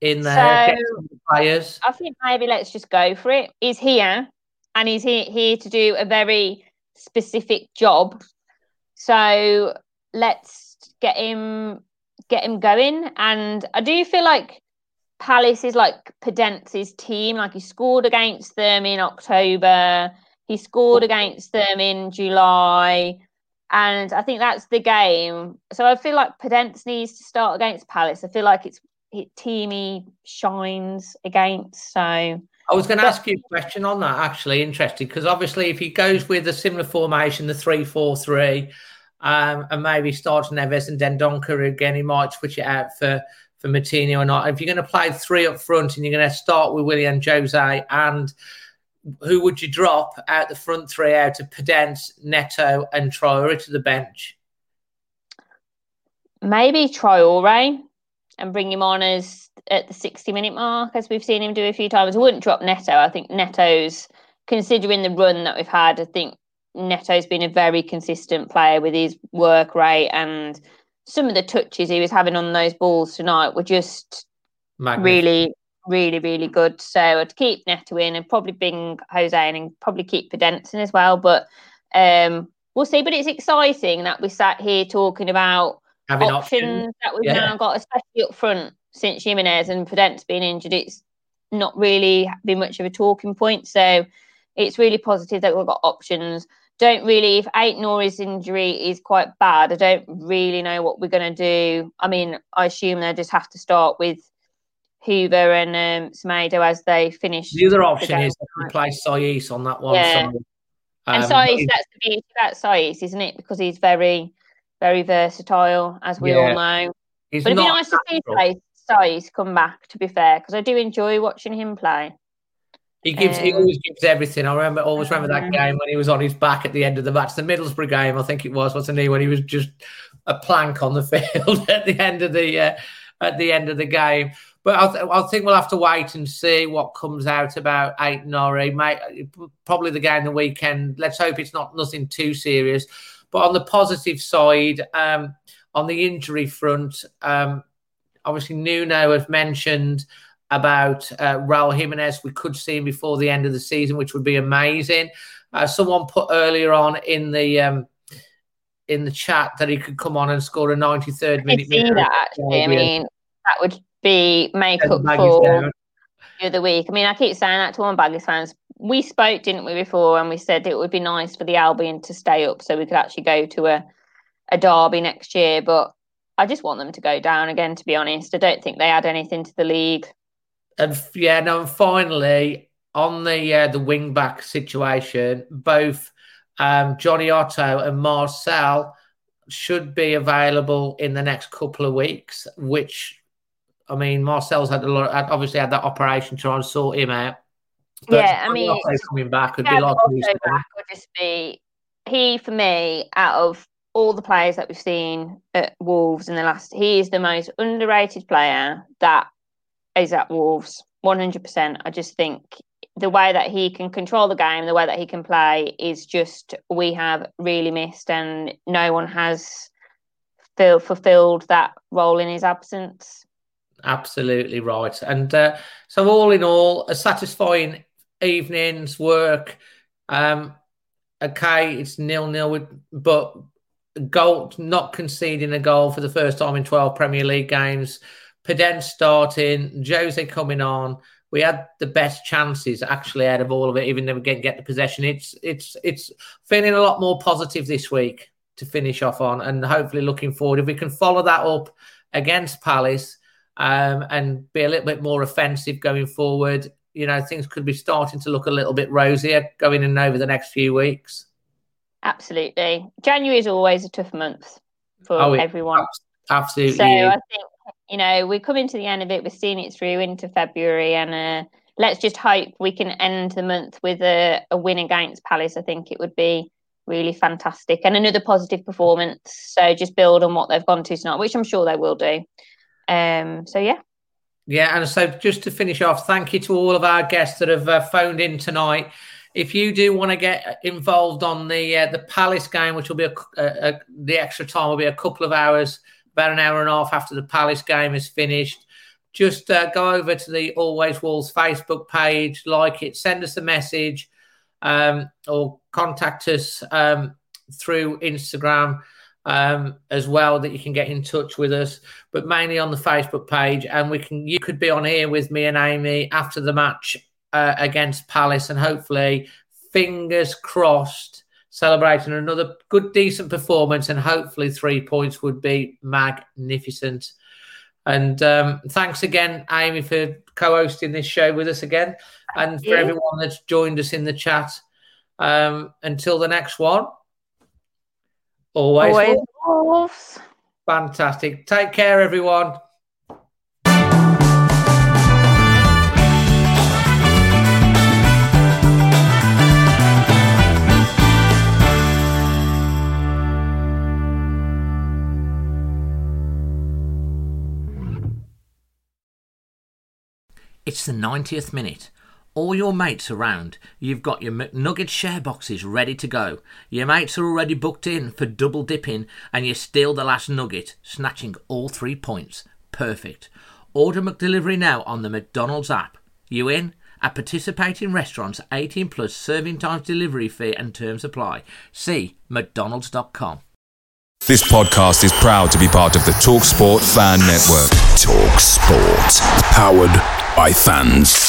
in there, So- players. I think maybe let's just go for it. He's here and he's here, here to do a very specific job. So let's get him get him going. And I do feel like Palace is like Podence's team. Like he scored against them in October. He scored against them in July. And I think that's the game. So I feel like Podence needs to start against Palace. I feel like it's it, teamy shines against. So I was going to ask you a question on that. Actually, interesting because obviously, if he goes with a similar formation, the three-four-three, um, and maybe starts Neves and Dendoncker again, he might switch it out for for Moutinho or not. If you're going to play three up front and you're going to start with Willian Jose, and who would you drop out the front three out of Podence, Neto, and Traore to the bench? maybe Traore and bring him on as at the 60 minute mark, as we've seen him do a few times. I wouldn't drop Neto. I think Neto's, considering the run that we've had, I think Neto's been a very consistent player with his work rate and some of the touches he was having on those balls tonight were just really, really, really good. So I'd keep Neto in and probably bring Jose in and probably keep Pedenson as well. But um, we'll see. But it's exciting that we sat here talking about Having options, options. that we've Yeah. now got, especially up front since Jimenez and Podence being injured. It's not really been much of a talking point. So it's really positive that we've got options. Don't really, if Aït-Nouri's injury is quite bad, I don't really know what we're going to do. I mean, I assume they just have to start with Hoever and um, Semedo as they finish. The other option game. is to replace Saïss on that one. Yeah. So, and um, Saïss, that's the beauty about Saïss, isn't it? Because he's very, very versatile, as we all know. He's but it'd be nice to see natural. Saïss come back, to be fair, because I do enjoy watching him play. He gives. he Um, always gives everything. I remember. Always remember that game when he was on his back at the end of the match, the Middlesbrough game. I think it was, wasn't he? When he was just a plank on the field at the end of the uh, at the end of the game. But I, th- I think we'll have to wait and see what comes out about Aït-Nouri. Mate, probably the game the weekend. Let's hope it's not nothing too serious. But on the positive side, um, on the injury front, um, obviously Nuno has mentioned about uh, Raul Jimenez. We could see him before the end of the season, which would be amazing. Uh, someone put earlier on in the um, in the chat that he could come on and score a 93rd I minute. see that. I mean, that would be make up for the other week. I mean, I keep saying that to all my Baggies fans. We spoke, didn't we, before, and we said it would be nice for the Albion to stay up so we could actually go to a, a derby next year. But I just want them to go down again, to be honest. I don't think they add anything to the league. And yeah, no, and finally on the uh, the wing back situation, both um, Jonny Otto and Marçal should be available in the next couple of weeks. Which, I mean, Marçal's had a lot. Had obviously had that operation to try and sort him out. Yeah, I mean, coming back would be like also news to me. back would just be he for me out of all the players that we've seen at Wolves in the last. He is the most underrated player that is at Wolves. One hundred percent. I just think the way that he can control the game, the way that he can play, is just we have really missed, and no one has feel, fulfilled that role in his absence. Absolutely right. And uh, so, all in all, a satisfying evening's work. Um, okay, it's nil nil, but goal not conceding a goal for the first time in 12 Premier League games. Podence starting, Jose coming on. We had the best chances actually out of all of it, even though we didn't get the possession. It's it's it's feeling a lot more positive this week to finish off on, and hopefully looking forward. If we can follow that up against Palace um, and be a little bit more offensive going forward, you know, things could be starting to look a little bit rosier going in over the next few weeks. Absolutely, January is always a tough month for Oh, everyone. Absolutely. So I think you know, we're coming to the end of it. We're seeing it through into February, and uh, let's just hope we can end the month with a, a win against Palace. I think it would be really fantastic and another positive performance. So just build on what they've gone to tonight, which I'm sure they will do. Um, so yeah. Yeah, and so just to finish off, thank you to all of our guests that have uh, phoned in tonight. If you do want to get involved on the uh, the Palace game, which will be a, a, a, the extra time will be a couple of hours, about an hour and a half after the Palace game is finished, just uh, go over to the Always Wolves Facebook page, like it, send us a message, um, or contact us um, through Instagram um, as well that you can get in touch with us, but mainly on the Facebook page. And we can you could be on here with me and Amy after the match uh, against Palace, and hopefully, fingers crossed, celebrating another good, decent performance, and hopefully three points would be magnificent. And um, thanks again, Amy, for co-hosting this show with us again, and for everyone that's joined us in the chat. Um, until the next one. Always, Always Wolves. Fantastic. Take care, everyone. It's the 90th minute. All your mates around. You've got your McNugget share boxes ready to go. Your mates are already booked in for double dipping, and you steal the last nugget, snatching all three points. Perfect. Order McDelivery now on the McDonald's app. You in? At participating restaurants, 18 plus serving times, delivery fee, and terms apply. See McDonald's.com. This podcast is proud to be part of the TalkSport Fan Network. TalkSport, powered by fans.